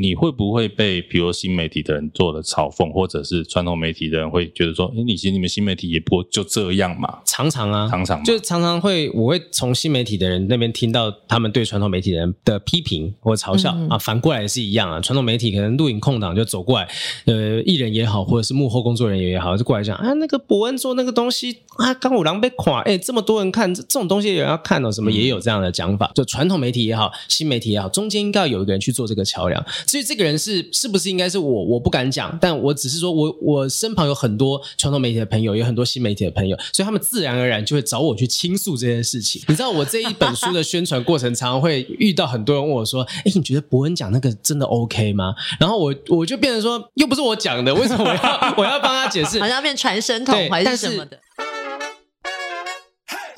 你会不会被比如新媒体的人做了嘲讽，或者是传统媒体的人会觉得说，哎，你其实你们新媒体也不过就这样嘛？常常啊，常常就常常会，我会从新媒体的人那边听到他们对传统媒体的人的批评或嘲笑、嗯、啊，反过来也是一样啊。传统媒体可能录影空档就走过来，呃，艺人也好，或者是幕后工作人员也好，就过来讲啊，那个伯恩做那个东西啊，刚五郎被垮，哎，这么多人看这种东西，有人要看哦，什么也有这样的讲法。嗯、就传统媒体也好，新媒体也好，中间应该要有一个人去做这个桥梁。至于这个人是是不是应该是我，我不敢讲，但我只是说我我身旁有很多传统媒体的朋友，有很多新媒体的朋友，所以他们自然而然就会找我去倾诉这件事情。你知道，我这一本书的宣传过程，常常会遇到很多人问我说：“哎，你觉得博恩讲那个真的 OK 吗？”然后我我就变成说，又不是我讲的，为什么我要 我要帮他解释？好像变传声筒还是什么的。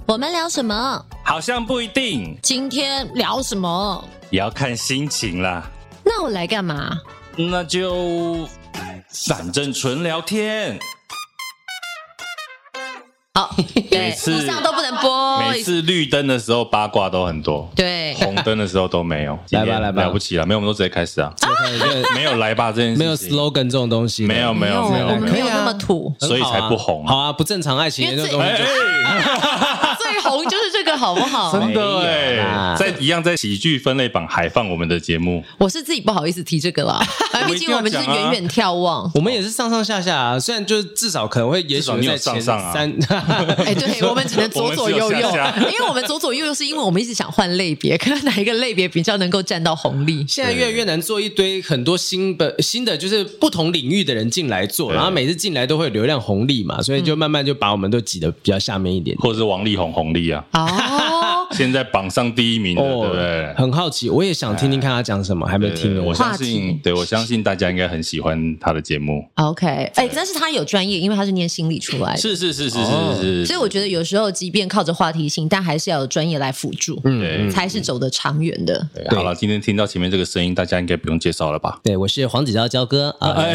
我们聊什么？好像不一定。今天聊什么？也要看心情啦。那我来干嘛？那就反正纯聊天。好，每次都不能播。每次绿灯的时候八卦都很多，对，红灯的时候都没有。来吧，来吧，了不起了，没有，我们都直接开始啊。没有来吧，这件事没有 slogan 这种东西，没有，没有，没有，没有那么土，所以才不红。好啊，不正常爱情这种东西。最红就是这个，好不好？真的哎，在一样在喜剧分类榜还放我们的节目，我是自己不好意思提这个啦，毕竟我们是远远眺望，我们也是上上下下啊。虽然就是至少可能会也许在前三。哎，对，我们只能左左右右，因为我们左左右右是因为我们一直想换类别，看哪一个类别比较能够占到红利。现在越来越难做一堆很多新的新的，就是不同领域的人进来做，然后每次进来都会有流量红利嘛，所以就慢慢就把我们都挤得比较下面一点，或者是王力宏红利啊。哦，现在榜上第一名的，对不对？很好奇，我也想听听看他讲什么，还没听。我相信，对，我相信大家应该很喜欢他的节目。OK，哎，但是他有专业，因为他是念心理出来的。是是是是是是。所以我觉得有时候，即便靠着话题性，但还是要有专业来辅助，嗯，才是走得长远的。好了，今天听到前面这个声音，大家应该不用介绍了吧？对，我是黄子佼佼哥啊，不是，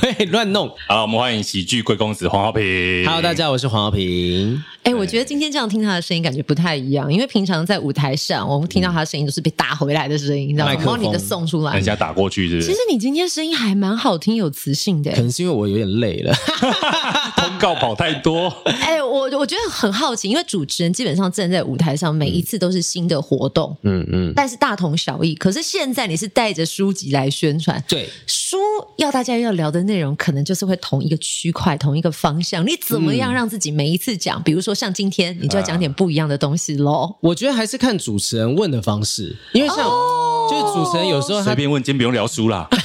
会 乱弄。好，我们欢迎喜剧贵公子黄浩平。Hello，大家，我是黄浩平。哎，我觉得今天这样听他的声音，感觉不太一样，因为平常在舞台上，我们听到他的声音都是被打回来的声音，你知道吗？帮你的送出来，人家打过去，是不是？其实你今天声音还蛮好听，有磁性的。可能是因为我有点累了，通告跑太多。哎，我我觉得很好奇，因为主持人基本上站在舞台上，每一次都是新的活动，嗯嗯，但是大同小异。可是现在你是带着书籍来宣传，对，书要大家要聊的内容，可能就是会同一个区块、同一个方向。你怎么样让自己每一次讲，比如说像今天，你就要讲点不一样的东西喽？我觉得还是看主持人问的方式，因为像就是主持人有时候随便问，今天不用聊书啦。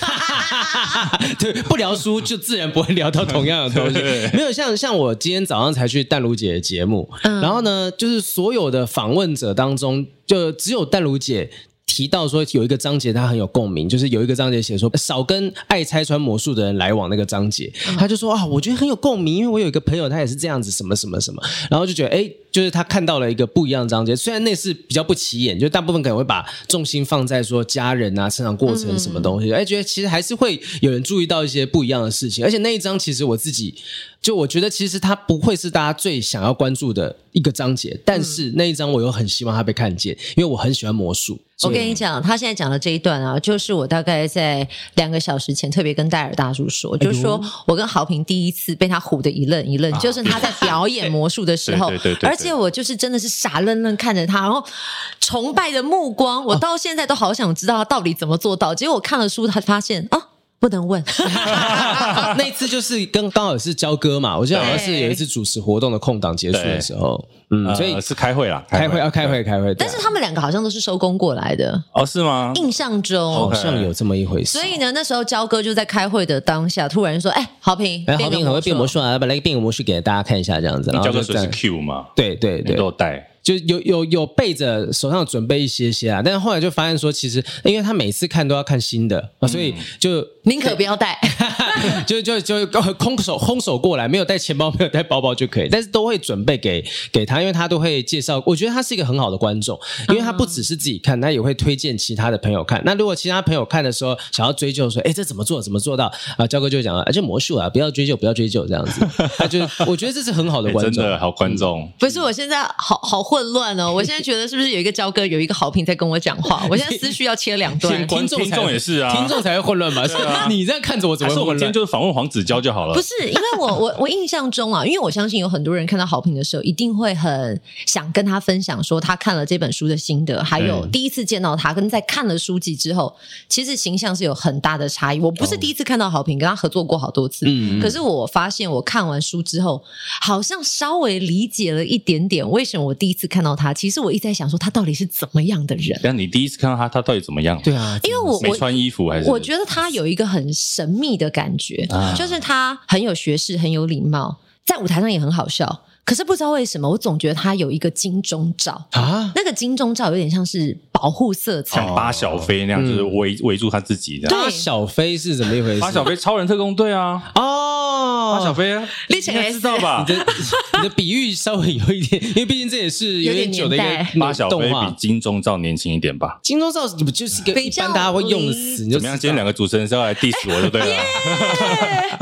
对，不聊书就自然不会聊到同样的东西。没有像像我今天早上才去淡如姐的节目，嗯、然后呢，就是所有的访问者当中，就只有淡如姐提到说有一个章节他很有共鸣，就是有一个章节写说少跟爱拆穿魔术的人来往那个章节，他就说啊，我觉得很有共鸣，因为我有一个朋友他也是这样子，什么什么什么，然后就觉得哎。就是他看到了一个不一样的章节，虽然那是比较不起眼，就大部分可能会把重心放在说家人啊、成长过程什么东西，哎、嗯，觉得其实还是会有人注意到一些不一样的事情。而且那一章其实我自己就我觉得，其实它不会是大家最想要关注的一个章节，但是那一章我又很希望它被看见，因为我很喜欢魔术。我跟你讲，他现在讲的这一段啊，就是我大概在两个小时前特别跟戴尔大叔说，就是说我跟豪平第一次被他唬得一愣一愣，就是他在表演魔术的时候，而且我就是真的是傻愣愣看着他，然后崇拜的目光，我到现在都好想知道他到底怎么做到。结果我看了书，他发现啊。不能问，那一次就是跟刚好是交哥嘛，我记得好像是有一次主持活动的空档结束的时候，嗯，所以是开会啦，开会要开会开会，但是他们两个好像都是收工过来的。哦，是吗？印象中。好像有这么一回事。所以呢，那时候交哥就在开会的当下，突然说：“哎，好评，哎，好评很会变魔术啊，把那个变个魔术给大家看一下，这样子。”然后佼哥说是 Q 嘛，对对对，都带。就有有有备着手上准备一些些啊，但是后来就发现说，其实因为他每次看都要看新的啊，所以就。宁可不要带，就就就空手空手过来，没有带钱包，没有带包包就可以，但是都会准备给给他，因为他都会介绍。我觉得他是一个很好的观众，因为他不只是自己看，他也会推荐其他的朋友看。那如果其他朋友看的时候想要追究说，哎，这怎么做？怎么做到？啊，焦哥就讲了，而且魔术啊，不要追究，不要追究这样子。他就我觉得这是很好的观众，真的好观众。嗯、不是，我现在好好混乱哦，我现在觉得是不是有一个焦哥，有一个好评在跟我讲话？我现在思绪要切两段，听众听众也是啊，听众才会混乱嘛。是啊，你这样看着我怎么会混乱？我今天就是访问黄子佼就好了。不是，因为我我我印象中啊，因为我相信有很多人看到好评的时候，一定会很想跟他分享说他看了这本书的心得，还有第一次见到他跟在看了书籍之后，其实形象是有很大的差异。我不是第一次看到好评，跟他合作过好多次，嗯，可是我发现我看完书之后，好像稍微理解了一点点为什么我第一次看到他。其实我一直在想说他到底是怎么样的人。那你第一次看到他，他到底怎么样？对啊，因为我没穿衣服还是？我觉得他有一个很神秘的感觉，啊、就是他很有学识，很有礼貌，在舞台上也很好笑。可是不知道为什么，我总觉得他有一个金钟罩啊，那个金钟罩有点像是保护色彩，像八小飞那样，就是围围住他自己的。八小飞是怎么一回事？八小飞超人特工队啊！哦，八小飞啊，你应该知道吧？你的你的比喻稍微有一点，因为毕竟这也是 有点久的一个八小飞比金钟罩年轻一点吧？金钟罩你不就是一个一般大家会用的词？怎么样？今天两个主持人是要来 diss 我就对了。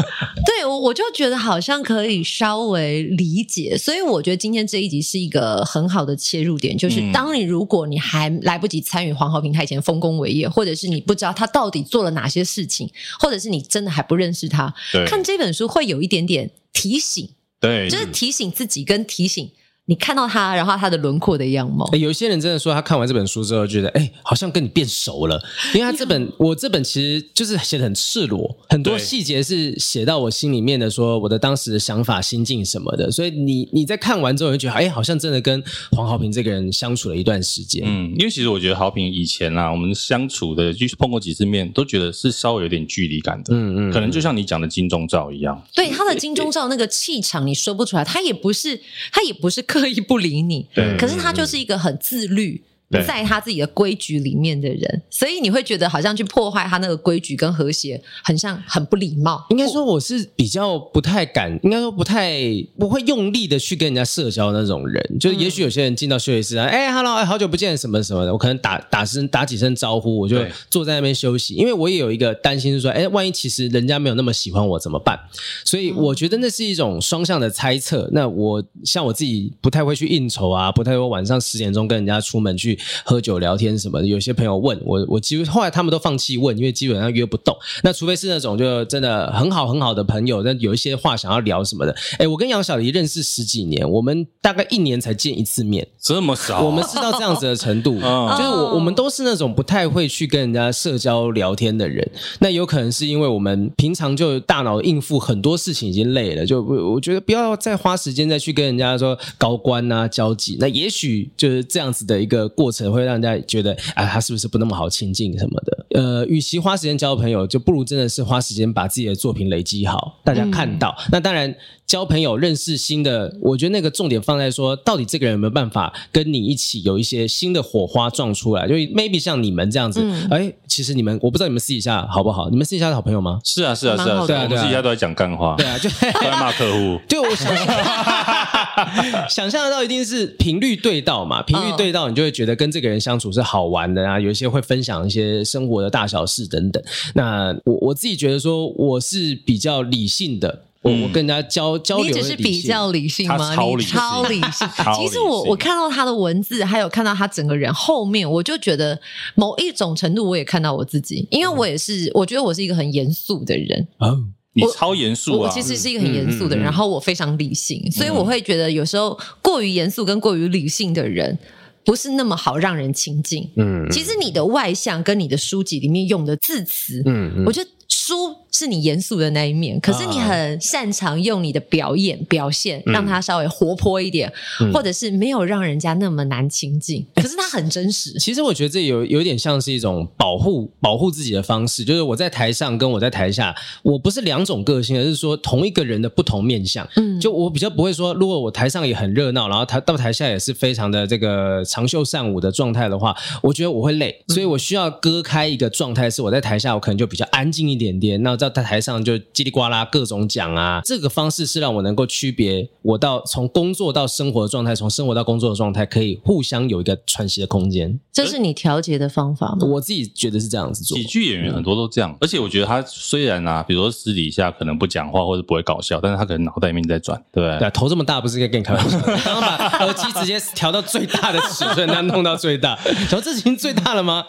对，我我就觉得好像可以稍微理解，所以我觉得今天这一集是一个很好的切入点，就是当你如果你还来不及参与黄豪平台以前丰功伟业，或者是你不知道他到底做了哪些事情，或者是你真的还不认识他，对看这本书会有一点点提醒，对，就是提醒自己跟提醒。你看到他，然后他的轮廓的样貌。有些人真的说，他看完这本书之后，觉得哎，好像跟你变熟了。因为他这本，我这本其实就是写的很赤裸，很多细节是写到我心里面的，说我的当时的想法、心境什么的。所以你你在看完之后，就觉得哎，好像真的跟黄豪平这个人相处了一段时间。嗯，因为其实我觉得豪平以前啊，我们相处的就是碰过几次面，都觉得是稍微有点距离感的。嗯嗯，可能就像你讲的金钟罩一样。对，他的金钟罩那个气场，你说不出来。他也不是，他也不是。刻意不理你，对可是他就是一个很自律。在他自己的规矩里面的人，所以你会觉得好像去破坏他那个规矩跟和谐，很像很不礼貌。应该说我是比较不太敢，应该说不太不会用力的去跟人家社交那种人。就是也许有些人进到休息室啊，哎、嗯欸、，hello，哎，好久不见，什么什么的，我可能打打声打几声招呼，我就坐在那边休息。因为我也有一个担心是说，哎、欸，万一其实人家没有那么喜欢我怎么办？所以我觉得那是一种双向的猜测。那我像我自己不太会去应酬啊，不太会晚上十点钟跟人家出门去。喝酒聊天什么的，有些朋友问我，我几乎后来他们都放弃问，因为基本上约不动。那除非是那种就真的很好很好的朋友，那有一些话想要聊什么的。哎，我跟杨小黎认识十几年，我们大概一年才见一次面，这么少？我们是到这样子的程度，就是我我们都是那种不太会去跟人家社交聊天的人。那有可能是因为我们平常就大脑应付很多事情已经累了，就我觉得不要再花时间再去跟人家说高官啊交际。那也许就是这样子的一个过程会。让人家觉得啊，他是不是不那么好亲近什么的？呃，与其花时间交朋友，就不如真的是花时间把自己的作品累积好，大家看到。嗯、那当然，交朋友、认识新的，我觉得那个重点放在说，到底这个人有没有办法跟你一起有一些新的火花撞出来？就 maybe 像你们这样子，哎、嗯，其实你们我不知道你们私底下好不好？你们私底下是好朋友吗？是啊，是啊，是啊，对啊，我们私底下都在讲干话，对啊，就在骂客户。对，我想 想象得到一定是频率对到嘛，频率对到，你就会觉得跟这个人相处是好玩的啊，有一些会分享一些生活的大小事等等。那我我自己觉得说，我是比较理性的，我我跟人家交交流，你只是比较理性吗？超理性，超理性。其实我我看到他的文字，还有看到他整个人后面，我就觉得某一种程度，我也看到我自己，因为我也是，我觉得我是一个很严肃的人啊。你超严肃啊！我其实是一个很严肃的人，然后我非常理性，所以我会觉得有时候过于严肃跟过于理性的人。不是那么好让人亲近。嗯，其实你的外向跟你的书籍里面用的字词，嗯，嗯我觉得书是你严肃的那一面，可是你很擅长用你的表演表现，让他稍微活泼一点，嗯、或者是没有让人家那么难亲近。可是他很真实。其实我觉得这有有点像是一种保护保护自己的方式，就是我在台上跟我在台下，我不是两种个性，而是说同一个人的不同面相。嗯，就我比较不会说，如果我台上也很热闹，然后台到台下也是非常的这个长袖善舞的状态的话，我觉得我会累，所以我需要割开一个状态，是我在台下我可能就比较安静一点点，那在台上就叽里呱啦各种讲啊，这个方式是让我能够区别我到从工作到生活的状态，从生活到工作的状态，可以互相有一个喘息的空间。这是你调节的方法吗？我自己觉得是这样子做。喜剧演员很多都这样，而且我觉得他虽然啊，比如说私底下可能不讲话或者不会搞笑，但是他可能脑袋里面在转，对不对？对，头这么大不是该跟你开玩笑，刚刚把耳机直接调到最大的尺寸，那弄到最大，然后这已经最大了吗？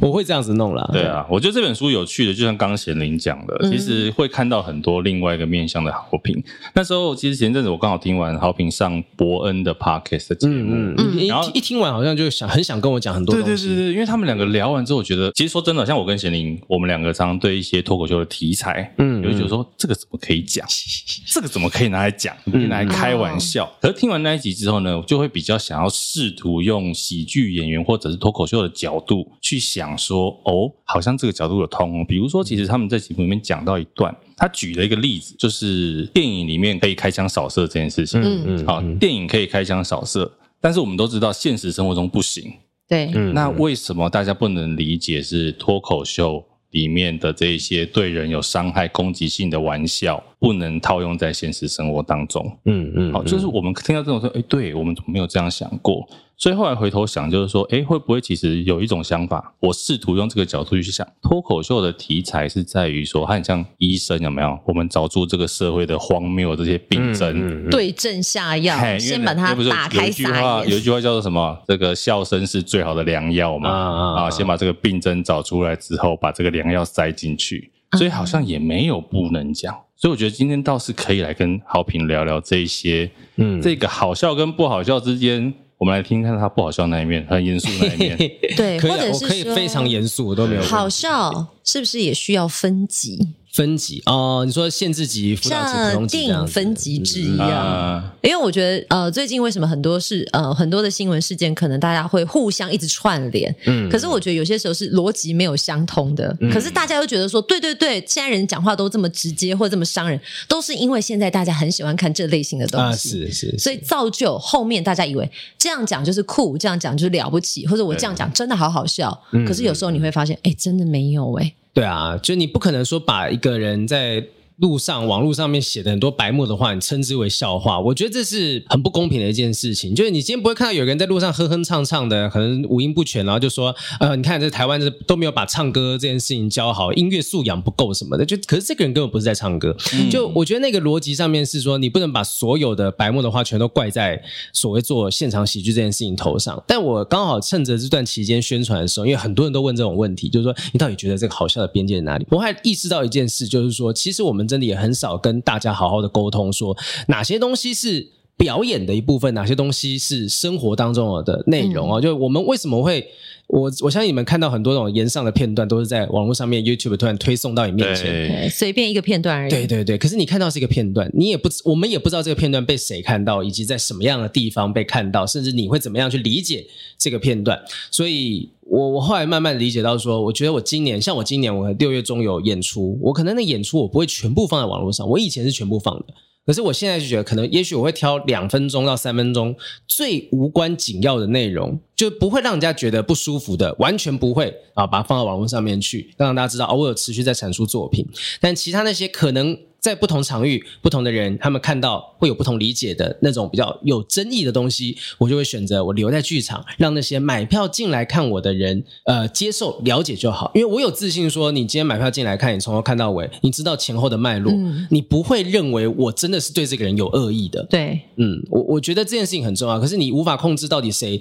我会这样子弄了。对啊，我觉得这本书有趣的，就像刚刚贤玲讲的，其实会看到很多另外一个面向的好评。那时候其实前阵子我刚好听完好评上伯恩的 Podcast 的节目，然后一听完好像就想很想跟我讲很多东西。对对对对，因为他们两个聊完之后，我觉得其实说真的，像我跟贤玲，我们两个常常对一些脱口秀的题材，嗯，有一种说这个怎么可以讲，这个怎么可以拿来讲，可以拿来开玩笑。可是听完那一集之后呢，我就会比较想要试图用喜剧演员或者是脱口秀的角度去想说，哦，好像这个角度有通哦。比如说，其实他们在节目里面讲到一段，他举了一个例子，就是电影里面可以开枪扫射这件事情。嗯嗯，好，电影可以开枪扫射，但是我们都知道现实生活中不行。对，那为什么大家不能理解是脱口秀里面的这一些对人有伤害、攻击性的玩笑，不能套用在现实生活当中？嗯嗯，好，就是我们听到这种说，哎，对，我们怎么没有这样想过？所以后来回头想，就是说，诶，会不会其实有一种想法？我试图用这个角度去想，脱口秀的题材是在于说，它很像医生，有没有？我们找出这个社会的荒谬这些病症，嗯嗯、对症下药，先把它打开。有一句话，有一句话叫做什么？这个笑声是最好的良药嘛？啊，啊，先把这个病症找出来之后，把这个良药塞进去。所以好像也没有不能讲。所以我觉得今天倒是可以来跟豪平聊聊这一些，嗯，这个好笑跟不好笑之间。我们来听听看他不好笑那一面，很严肃那一面。对，或者是我可以非常严肃，我都没有。好笑是不是也需要分级？分级哦，你说限制级、辅导级、普通级这样，像电影分级制一样。嗯、因为我觉得，呃，最近为什么很多事，呃，很多的新闻事件，可能大家会互相一直串联。嗯。可是我觉得有些时候是逻辑没有相通的。嗯。可是大家又觉得说，对对对，现在人讲话都这么直接或这么伤人，都是因为现在大家很喜欢看这类型的东西。啊，是是，是。所以造就后面大家以为这样讲就是酷，这样讲就是了不起，或者我这样讲真的好好笑。嗯。可是有时候你会发现，哎，真的没有哎。对啊，就你不可能说把一个人在路上、网络上面写的很多白目的话，你称之为笑话，我觉得这是很不公平的一件事情。就是你今天不会看到有人在路上哼哼唱唱的，可能五音不全，然后就说，呃，你看这台湾这都没有把唱歌这件事情教好，音乐素养不够什么的。就可是这个人根本不是在唱歌。嗯、就我觉得那个逻辑上面是说，你不能把所有的白目的话全都怪在所谓做现场喜剧这件事情头上。但我刚好趁着这段期间宣传的时候，因为很多人都问这种问题，就是说你到底觉得这个好笑的边界在哪里？我还意识到一件事，就是说其实我们。真的也很少跟大家好好的沟通，说哪些东西是表演的一部分，哪些东西是生活当中的内容啊？嗯、就我们为什么会，我我相信你们看到很多这种延上的片段，都是在网络上面 YouTube 突然推送到你面前，随便一个片段而已。对对对，可是你看到是一个片段，你也不，我们也不知道这个片段被谁看到，以及在什么样的地方被看到，甚至你会怎么样去理解这个片段，所以。我我后来慢慢理解到说，我觉得我今年像我今年我六月中有演出，我可能那演出我不会全部放在网络上，我以前是全部放的，可是我现在就觉得可能也许我会挑两分钟到三分钟最无关紧要的内容，就不会让人家觉得不舒服的，完全不会啊，把它放到网络上面去，让大家知道哦，我有持续在产出作品，但其他那些可能。在不同场域、不同的人，他们看到会有不同理解的那种比较有争议的东西，我就会选择我留在剧场，让那些买票进来看我的人，呃，接受了解就好。因为我有自信说，你今天买票进来看，你从头看到尾，你知道前后的脉络，嗯、你不会认为我真的是对这个人有恶意的。对，嗯，我我觉得这件事情很重要。可是你无法控制到底谁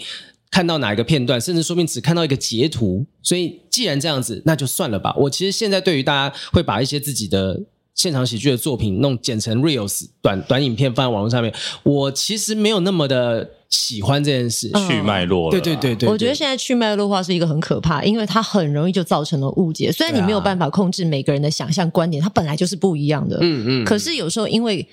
看到哪一个片段，甚至说明只看到一个截图。所以既然这样子，那就算了吧。我其实现在对于大家会把一些自己的。现场喜剧的作品弄剪成 reels 短短影片放在网络上面，我其实没有那么的喜欢这件事，去脉络。对对对对，我觉得现在去脉络化是一个很可怕，因为它很容易就造成了误解。虽然你没有办法控制每个人的想象观点，它本来就是不一样的。嗯嗯。可是有时候因为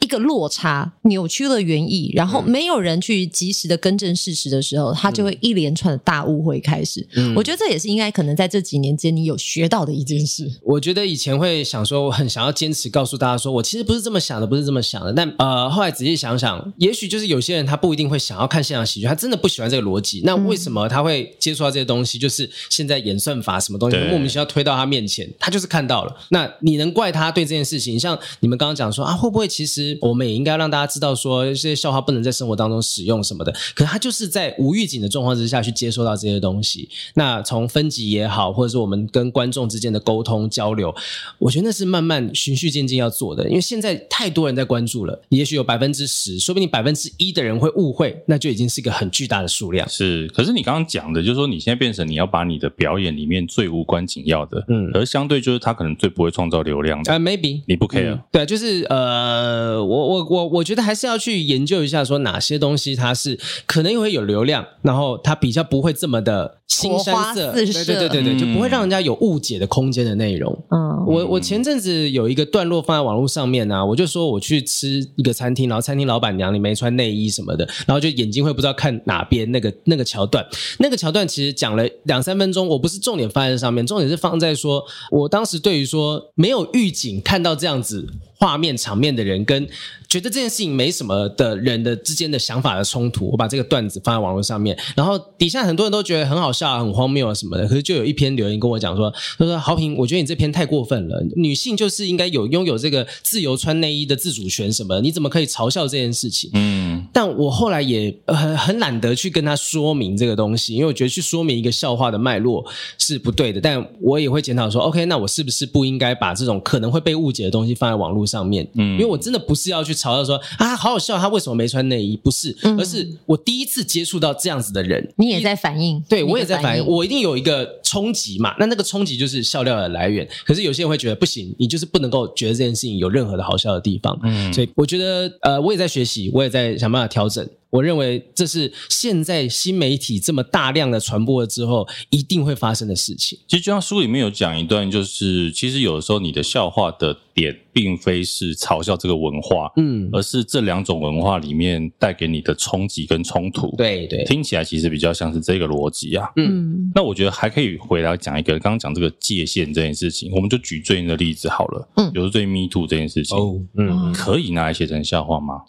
一个落差扭曲了原意，然后没有人去及时的更正事实的时候，它就会一连串的大误会开始。嗯，我觉得这也是应该可能在这几年间你有学到的一件事。我觉得以前会想说，我很想要坚持告诉大家说，我其实不是这么想的，不是这么想的。但呃，后来仔细想想，也许就是有些人他不一定会想要看现场喜剧，他真的不喜欢这个逻辑。那为什么他会接触到这些东西？就是现在演算法什么东西莫名其妙推到他面前，他就是看到了。那你能怪他对这件事情？像你们刚刚讲说啊，会不会其实我们也应该让大家知道说这些笑话不能在生活当中使用什么的？可是他就是在无预警的状况之下去接收到这些东西。那从分级也好，或者是我们跟观众之间的沟通交流，我觉得那是慢慢循序渐进要做的。因为现在太多人在关注了，也许有百分之十，说不定百分之一的人会误会，那就已经是一个很巨大的数量。是，可是你刚刚讲的，就是说你现在变成你要把你的表演里面最无关紧要的，嗯，而相对就是他可能最不会创造流量的，呃，maybe 你不 care，嗯，对，就是呃，我我我我觉得还是要去研究一下，说哪些东西它是可能也会有流量，然后它比较不会这么的。新山色，对对对对对，嗯、就不会让人家有误解的空间的内容。嗯，我我前阵子有一个段落放在网络上面啊，我就说我去吃一个餐厅，然后餐厅老板娘你没穿内衣什么的，然后就眼睛会不知道看哪边那个那个桥段，那个桥段其实讲了两三分钟，我不是重点放在上面，重点是放在说我当时对于说没有预警看到这样子画面场面的人跟。觉得这件事情没什么的人的之间的想法的冲突，我把这个段子放在网络上面，然后底下很多人都觉得很好笑、很荒谬啊什么的。可是就有一篇留言跟我讲说：“他说豪平，我觉得你这篇太过分了，女性就是应该有拥有这个自由穿内衣的自主权什么的，你怎么可以嘲笑这件事情？”嗯，但我后来也很很懒得去跟他说明这个东西，因为我觉得去说明一个笑话的脉络是不对的。但我也会检讨说：“OK，那我是不是不应该把这种可能会被误解的东西放在网络上面？嗯，因为我真的不是要去。”嘲笑说啊，好好笑，他为什么没穿内衣？不是，而是我第一次接触到这样子的人，你也在反应，对我也在反应，我一定有一个冲击嘛。那那个冲击就是笑料的来源。可是有些人会觉得不行，你就是不能够觉得这件事情有任何的好笑的地方。嗯，所以我觉得呃，我也在学习，我也在想办法调整。我认为这是现在新媒体这么大量的传播了之后一定会发生的事情。其实就像书里面有讲一段，就是其实有的时候你的笑话的点并非是嘲笑这个文化，嗯，而是这两种文化里面带给你的冲击跟冲突。对对，听起来其实比较像是这个逻辑啊。嗯，那我觉得还可以回来讲一个，刚刚讲这个界限这件事情，我们就举最近的例子好了。嗯，比如说最近 Me Too 这件事情，哦，嗯，可以拿来写成笑话吗？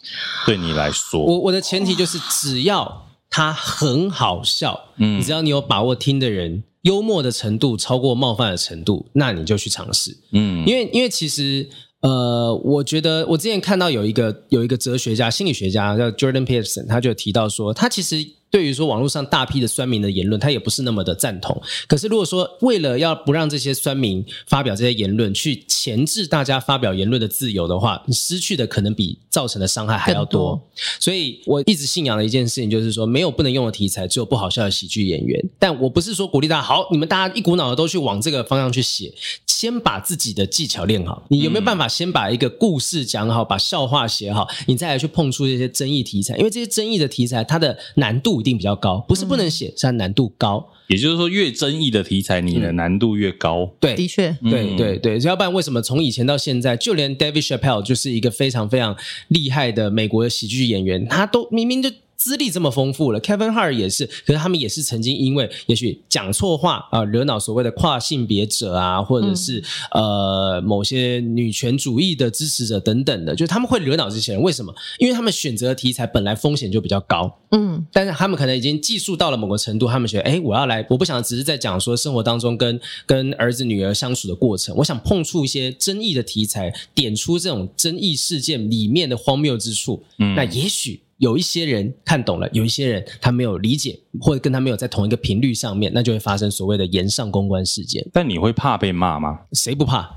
对你来说，我我的前提。就是只要它很好笑，嗯，只要你有把握听的人，幽默的程度超过冒犯的程度，那你就去尝试，嗯，因为因为其实呃，我觉得我之前看到有一个有一个哲学家、心理学家叫 Jordan Peterson，他就提到说，他其实。对于说网络上大批的酸民的言论，他也不是那么的赞同。可是如果说为了要不让这些酸民发表这些言论，去钳制大家发表言论的自由的话，你失去的可能比造成的伤害还要多。多。所以我一直信仰的一件事情就是说，没有不能用的题材，只有不好笑的喜剧演员。但我不是说鼓励大家好，你们大家一股脑的都去往这个方向去写，先把自己的技巧练好。你有没有办法先把一个故事讲好，把笑话写好，你再来去碰触这些争议题材？因为这些争议的题材，它的难度。一定比较高，不是不能写，是它难度高。也就是说，越争议的题材，你的难度越高。嗯、对，的确，对对对。要不然，为什么从以前到现在，就连 David Chappelle 就是一个非常非常厉害的美国的喜剧演员，他都明明就。资历这么丰富了，Kevin Hart 也是，可是他们也是曾经因为也许讲错话啊、呃，惹恼所谓的跨性别者啊，或者是、嗯、呃某些女权主义的支持者等等的，就他们会惹恼这些人。为什么？因为他们选择的题材本来风险就比较高，嗯，但是他们可能已经技术到了某个程度，他们觉得，哎，我要来，我不想只是在讲说生活当中跟跟儿子女儿相处的过程，我想碰触一些争议的题材，点出这种争议事件里面的荒谬之处，嗯，那也许。有一些人看懂了，有一些人他没有理解，或者跟他没有在同一个频率上面，那就会发生所谓的延上公关事件。但你会怕被骂吗？谁不怕？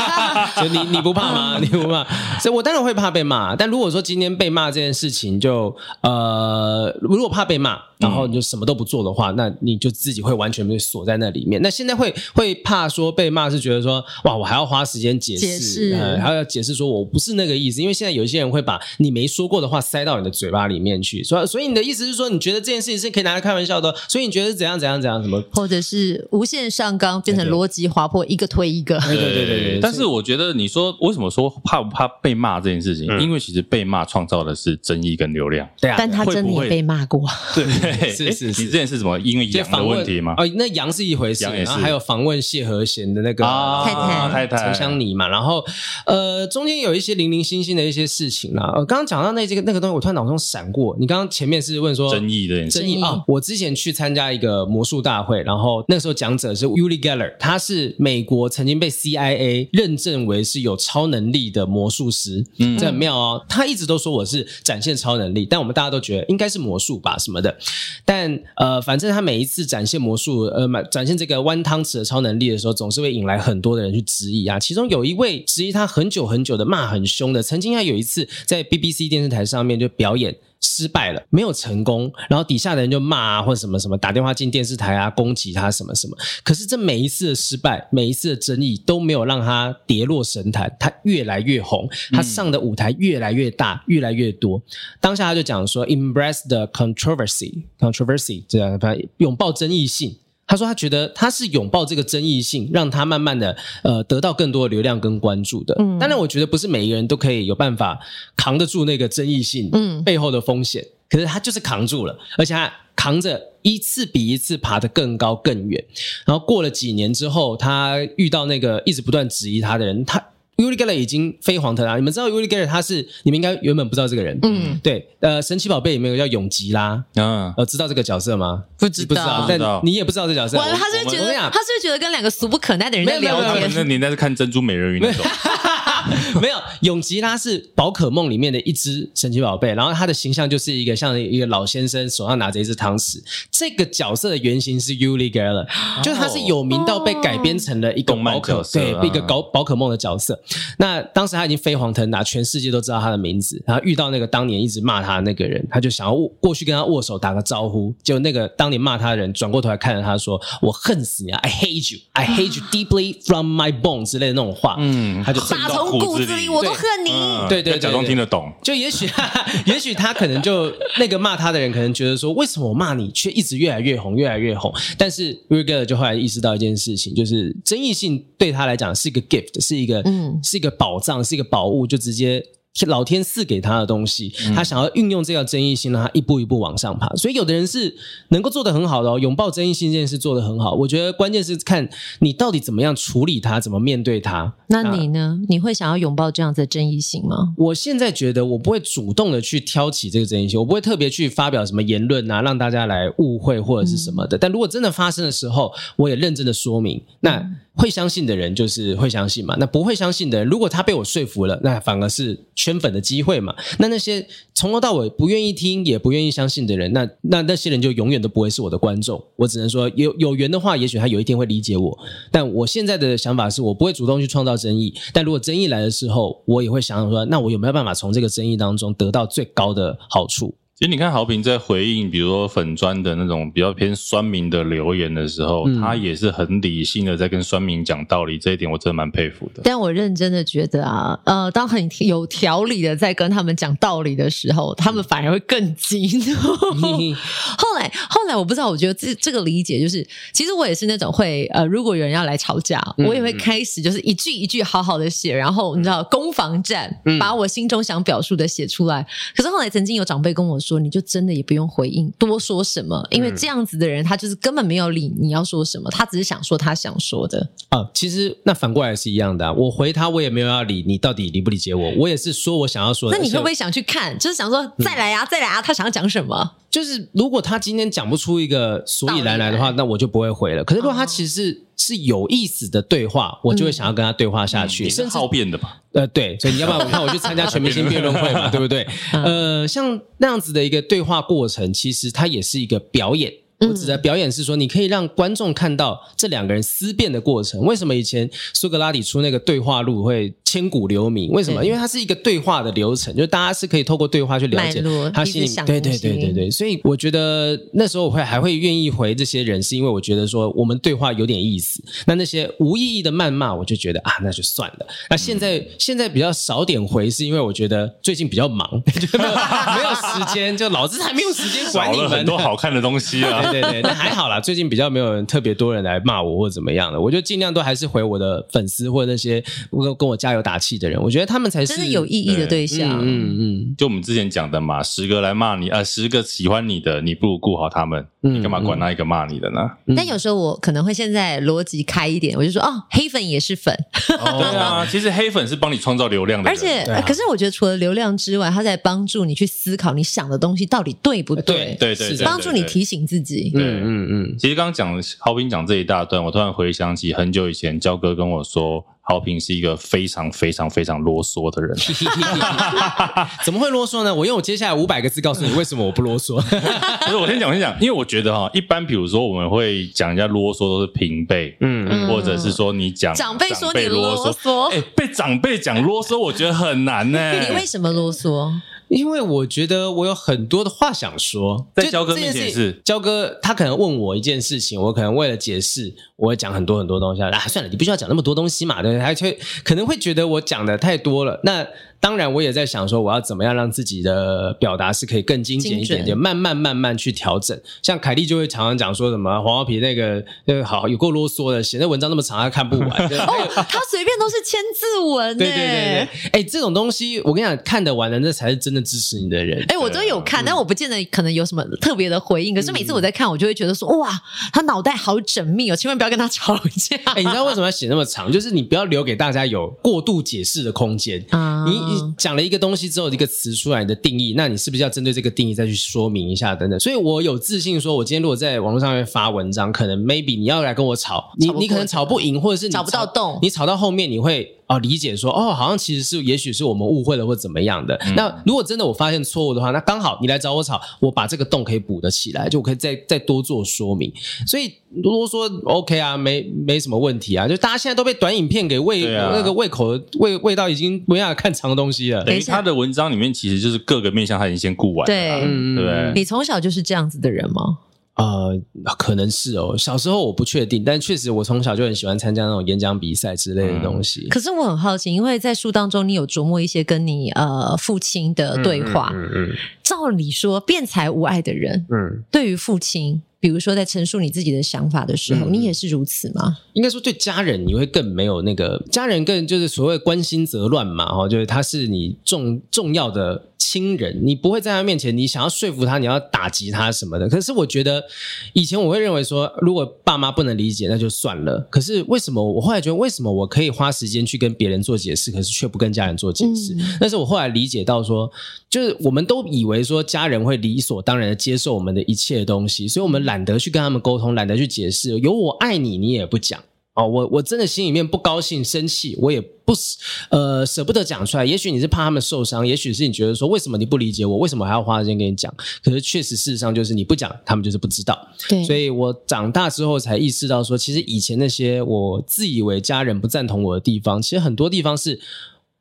就你你不怕吗？你不怕？所以我当然会怕被骂。但如果说今天被骂这件事情就，就呃，如果怕被骂。然后你就什么都不做的话，那你就自己会完全被锁在那里面。那现在会 会怕说被骂，是觉得说哇，我还要花时间解释，解释呃、还要解释说我不是那个意思。因为现在有一些人会把你没说过的话塞到你的嘴巴里面去，所以所以你的意思是说，你觉得这件事情是可以拿来开玩笑的，所以你觉得是怎样怎样怎样什么，或者是无限上纲变成逻辑滑坡，一个推一个。对对对对对。但是我觉得你说为什么说怕不怕被骂这件事情？嗯、因为其实被骂创造的是争议跟流量。对啊。但他真的也被骂过。对，是是是。你之前是什么？因为羊的问题吗？哦，那羊是一回事，然后还有访问谢和弦的那个太太太太陈香妮嘛，然后呃中间有一些零零星星的一些事情啦。呃，刚刚讲到那这个那个东西，我突然脑中闪过。你刚刚前面是问说争议的争议啊？我之前去参加一个魔术大会，然后那个时候讲者是 Uli Geller，他是美国曾经被 CIA 认证为是有超能力的魔术师，嗯，这很妙哦。他一直都说我是展现超能力，但我们大家都觉得应该是魔术吧什么的。但呃，反正他每一次展现魔术，呃，展现这个弯汤匙的超能力的时候，总是会引来很多的人去质疑啊。其中有一位质疑他很久很久的骂很凶的，曾经他有一次在 BBC 电视台上面就表演。失败了，没有成功，然后底下的人就骂啊，或者什么什么，打电话进电视台啊，攻击他什么什么。可是这每一次的失败，每一次的争议都没有让他跌落神坛，他越来越红，他上的舞台越来越大，越来越多。当下他就讲说，embrace the controversy，controversy，这样他拥抱争议性。他说：“他觉得他是拥抱这个争议性，让他慢慢的呃得到更多的流量跟关注的。嗯，当然，我觉得不是每一个人都可以有办法扛得住那个争议性，嗯，背后的风险。嗯，可是他就是扛住了，而且他扛着一次比一次爬得更高更远。然后过了几年之后，他遇到那个一直不断质疑他的人，他。” Uri Geller 已经飞黄腾达，你们知道 Uri Geller 他是你们应该原本不知道这个人，嗯，对，呃，神奇宝贝里面有个叫永吉拉，嗯，呃，知道这个角色吗？不知道，不知道，但你也不知道这个角色。完了，他是觉得他是觉得跟两个俗不可耐的人在聊天？那年代是看珍珠美人鱼那种。没有，永吉拉是宝可梦里面的一只神奇宝贝，然后他的形象就是一个像一个老先生手上拿着一只汤匙。这个角色的原型是 Uli Geller，、哦、就是他是有名到被改编成了一个宝可对一个搞宝可梦的角色。那当时他已经飞黄腾达，全世界都知道他的名字。然后遇到那个当年一直骂他的那个人，他就想要过去跟他握手打个招呼。结果那个当年骂他的人转过头来看着他说：“我恨死你啊！I hate you, I hate you deeply from my bones” 之类的那种话。嗯，他就打从骨子里我都恨你。对对，假装听得懂。就也许，也许他可能就那个骂他的人可能觉得说：“为什么我骂你却一直越来越红，越来越红？”但是 Uri Geller 就后来意识到一件事情，就是争议性对他来讲是一个 gift，是一个嗯，是一个宝藏，是一个宝物，就直接。老天赐给他的东西，他想要运用这个争议性，让他一步一步往上爬。所以，有的人是能够做得很好的哦，拥抱争议性这件事做得很好。我觉得关键是看你到底怎么样处理它，怎么面对它。那你呢？你会想要拥抱这样子的争议性吗？我现在觉得我不会主动的去挑起这个争议性，我不会特别去发表什么言论啊，让大家来误会或者是什么的。但如果真的发生的时候，我也认真的说明。那会相信的人就是会相信嘛，那不会相信的人，如果他被我说服了，那反而是圈粉的机会嘛。那那些从头到尾不愿意听也不愿意相信的人，那那那些人就永远都不会是我的观众。我只能说有有缘的话，也许他有一天会理解我。但我现在的想法是我不会主动去创造争议，但如果争议来的时候，我也会想想说，那我有没有办法从这个争议当中得到最高的好处？其实你看豪平在回应，比如说粉砖的那种比较偏酸民的留言的时候，嗯、他也是很理性的在跟酸民讲道理，这一点我真的蛮佩服的。但我认真的觉得啊，呃，当很有条理的在跟他们讲道理的时候，他们反而会更激动。嗯、后来，后来我不知道，我觉得这这个理解就是，其实我也是那种会呃，如果有人要来吵架，我也会开始就是一句一句好好的写，然后你知道攻防战，把我心中想表述的写出来。可是后来曾经有长辈跟我说。说你就真的也不用回应多说什么，因为这样子的人他就是根本没有理你要说什么，他只是想说他想说的啊。其实那反过来是一样的啊，我回他我也没有要理你到底理不理解我，我也是说我想要说的。那你会不会想去看？就是想说再来啊，再来啊，他想要讲什么？就是如果他今天讲不出一个所以然来的话，那我就不会回了。可是如果他其实是是有意思的对话，我就会想要跟他对话下去。你是好辩的嘛？呃，对，所以你要不要 我看我去参加全明星辩论会嘛？对不对？呃，像那样子的一个对话过程，其实它也是一个表演。我指的表演是说，你可以让观众看到这两个人思辨的过程。为什么以前苏格拉底出那个对话录会？千古留名。为什么？因为它是一个对话的流程，就大家是可以透过对话去了解他心里。对对对对对，所以我觉得那时候我会还会愿意回这些人，是因为我觉得说我们对话有点意思。那那些无意义的谩骂，我就觉得啊，那就算了。那现在、嗯、现在比较少点回，是因为我觉得最近比较忙，就没有没有时间，就老子还没有时间管你们。很多好看的东西啊，对对对，那还好啦，最近比较没有人特别多人来骂我或者怎么样的，我就尽量都还是回我的粉丝或者那些跟我加油打气的人，我觉得他们才是真的有意义的对象。嗯嗯，嗯，就我们之前讲的嘛，十个来骂你，呃，十个喜欢你的，你不如顾好他们，你干嘛管那一个骂你的呢？嗯嗯、但有时候我可能会现在逻辑开一点，我就说哦，黑粉也是粉。哦、对啊，其实黑粉是帮你创造流量的，而且、啊、可是我觉得除了流量之外，他在帮助你去思考你想的东西到底对不对？对对对，是帮助你提醒自己。嗯嗯嗯。其实刚刚讲浩斌讲这一大段，我突然回想起很久以前焦哥跟我说。豪平是一个非常非常非常啰嗦的人，怎么会啰嗦呢？我用我接下来五百个字告诉你为什么我不啰嗦。不是，我先讲，我先讲，因为我觉得哈，一般比如说我们会讲人家啰嗦都是平辈，嗯，或者是说你讲长辈说你啰嗦，哎，被长辈讲啰嗦，我觉得很难呢。你为什么啰嗦？因为我觉得我有很多的话想说，在焦哥面前是焦哥，他可能问我一件事情，我可能为了解释，我会讲很多很多东西啊。算了，你不需要讲那么多东西嘛，对不对？他却可能会觉得我讲的太多了。那当然，我也在想说，我要怎么样让自己的表达是可以更精简一点点，慢慢慢慢去调整。像凯莉就会常常讲说什么黄豪平那个那个好有够啰嗦的，写那文章那么长，他看不完。哦，他随便都是千字文。对对对对，哎，这种东西我跟你讲，看得完的那才是真的支持你的人。哎，我都有看，但我不见得可能有什么特别的回应。可是每次我在看，我就会觉得说，哇，他脑袋好缜密哦，千万不要跟他吵架。哎，你知道为什么要写那么长？就是你不要留给大家有过度解释的空间。啊，你讲了一个东西之后，一个词出来你的定义，那你是不是要针对这个定义再去说明一下等等？所以我有自信说，我今天如果在网络上面发文章，可能 maybe 你要来跟我吵，你你可能吵不赢，或者是你找不到洞，你吵到后面你会。哦，理解说哦，好像其实是，也许是我们误会了或怎么样的。嗯、那如果真的我发现错误的话，那刚好你来找我吵，我把这个洞可以补得起来，就我可以再再多做说明。所以如果说 OK 啊，没没什么问题啊。就大家现在都被短影片给喂、啊、那个胃口味味道已经没办法看长的东西了。等于他的文章里面其实就是各个面向他已经先顾完了。对，嗯、对不对？你从小就是这样子的人吗？呃，可能是哦。小时候我不确定，但确实我从小就很喜欢参加那种演讲比赛之类的东西。嗯、可是我很好奇，因为在书当中你有琢磨一些跟你呃父亲的对话。嗯嗯。照理说，辩才无碍的人，嗯，对于父亲。比如说，在陈述你自己的想法的时候，嗯、你也是如此吗？应该说，对家人你会更没有那个家人更就是所谓关心则乱嘛，哈，就是他是你重重要的亲人，你不会在他面前，你想要说服他，你要打击他什么的。可是我觉得以前我会认为说，如果爸妈不能理解，那就算了。可是为什么我后来觉得，为什么我可以花时间去跟别人做解释，可是却不跟家人做解释？嗯、但是我后来理解到说，就是我们都以为说家人会理所当然的接受我们的一切东西，所以我们懒得去跟他们沟通，懒得去解释。有我爱你，你也不讲哦。我我真的心里面不高兴、生气，我也不呃舍不得讲出来。也许你是怕他们受伤，也许是你觉得说，为什么你不理解我？为什么还要花时间跟你讲？可是确实事实上就是你不讲，他们就是不知道。对，所以我长大之后才意识到说，其实以前那些我自以为家人不赞同我的地方，其实很多地方是。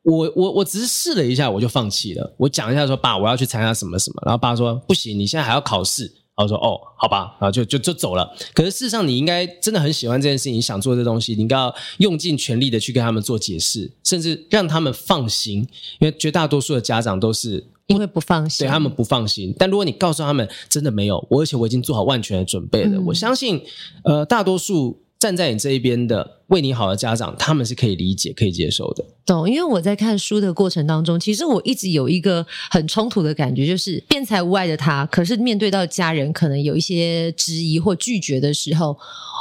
我我我只是试了一下，我就放弃了。我讲一下说，爸，我要去参加什么什么，然后爸说不行，你现在还要考试。然后说哦，好吧，然后就就就走了。可是事实上，你应该真的很喜欢这件事情，你想做这东西，你应该要用尽全力的去跟他们做解释，甚至让他们放心。因为绝大多数的家长都是因为不放心，对他们不放心。但如果你告诉他们真的没有，我而且我已经做好万全的准备了，嗯、我相信，呃，大多数。站在你这一边的为你好的家长，他们是可以理解、可以接受的。懂，因为我在看书的过程当中，其实我一直有一个很冲突的感觉，就是变才无碍的他，可是面对到家人可能有一些质疑或拒绝的时候，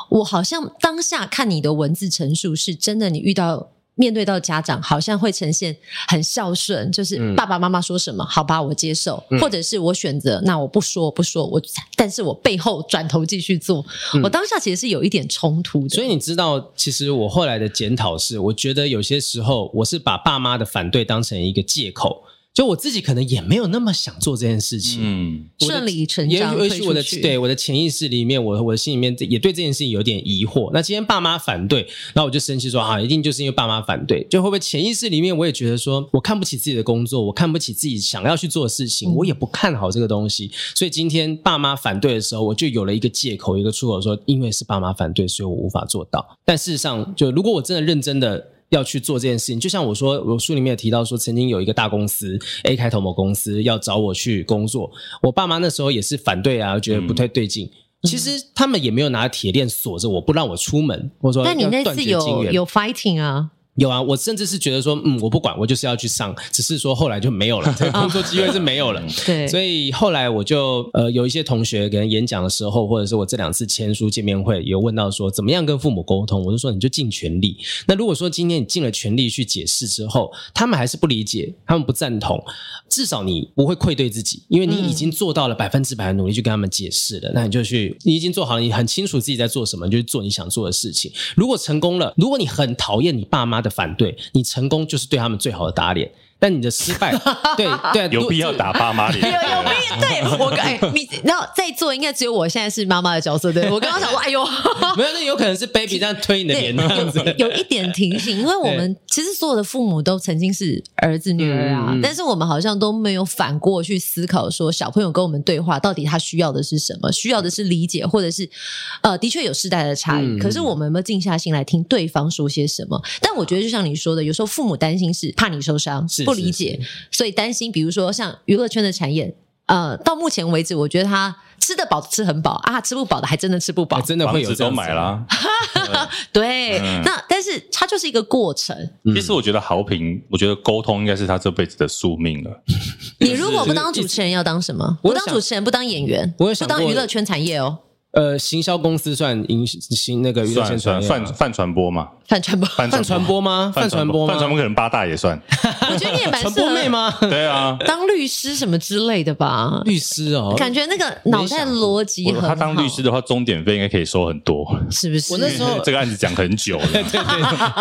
我好像当下看你的文字陈述是真的，你遇到。面对到家长，好像会呈现很孝顺，就是爸爸妈妈说什么，嗯、好吧，我接受，嗯、或者是我选择，那我不说，不说，我，但是我背后转头继续做。嗯、我当下其实是有一点冲突的。所以你知道，其实我后来的检讨是，我觉得有些时候我是把爸妈的反对当成一个借口。就我自己可能也没有那么想做这件事情，嗯，顺理成章。也许我的对我的潜意识里面，我我的心里面也对这件事情有点疑惑。那今天爸妈反对，然后我就生气说啊，一定就是因为爸妈反对，就会不会潜意识里面我也觉得说我看不起自己的工作，我看不起自己想要去做的事情，我也不看好这个东西。所以今天爸妈反对的时候，我就有了一个借口，一个出口说，因为是爸妈反对，所以我无法做到。但事实上，就如果我真的认真的。要去做这件事情，就像我说，我书里面有提到说，曾经有一个大公司 A 开头某公司要找我去工作，我爸妈那时候也是反对啊，觉得不太对劲。嗯、其实他们也没有拿铁链锁着我不让我出门，或者说，但你那次有有 fighting 啊？有啊，我甚至是觉得说，嗯，我不管，我就是要去上，只是说后来就没有了，这个 工作机会是没有了。对，所以后来我就呃有一些同学跟演讲的时候，或者是我这两次签书见面会，有问到说怎么样跟父母沟通，我就说你就尽全力。那如果说今天你尽了全力去解释之后，他们还是不理解，他们不赞同，至少你不会愧对自己，因为你已经做到了百分之百的努力去跟他们解释了。嗯、那你就去，你已经做好了，你很清楚自己在做什么，你就去做你想做的事情。如果成功了，如果你很讨厌你爸妈。的反对，你成功就是对他们最好的打脸。但你的失败，对 对，有必要打爸妈脸？有有必要？对我哎，你然后在座应该只有我现在是妈妈的角色，对我刚刚想说，哎呦，没有，那有可能是 baby 这样推你的脸那样子。有一点提醒，因为我们其实所有的父母都曾经是儿子女儿啊，但是我们好像都没有反过去思考，说小朋友跟我们对话，到底他需要的是什么？需要的是理解，或者是呃，的确有世代的差异。可是我们有没有静下心来听对方说些什么？但我觉得就像你说的，有时候父母担心是怕你受伤，是。理解，所以担心，比如说像娱乐圈的产业，呃，到目前为止，我觉得他吃得饱的吃很饱啊，吃不饱的还真的吃不饱，真的会有这都买了。对，那但是它就是一个过程。其实我觉得好评，我觉得沟通应该是他这辈子的宿命了。你如果不当主持人，要当什么？不当主持人，不当演员，不当娱乐圈产业哦。呃，行销公司算营行那个娱乐圈算泛泛传播嘛？泛传播，泛传播吗？泛传播，泛传播可能八大也算。我觉得你也蛮传播妹吗？对啊，当律师什么之类的吧？律师哦，感觉那个脑袋逻辑很好。他当律师的话，钟点费应该可以收很多，是不是？我那时候 这个案子讲很久了，对对，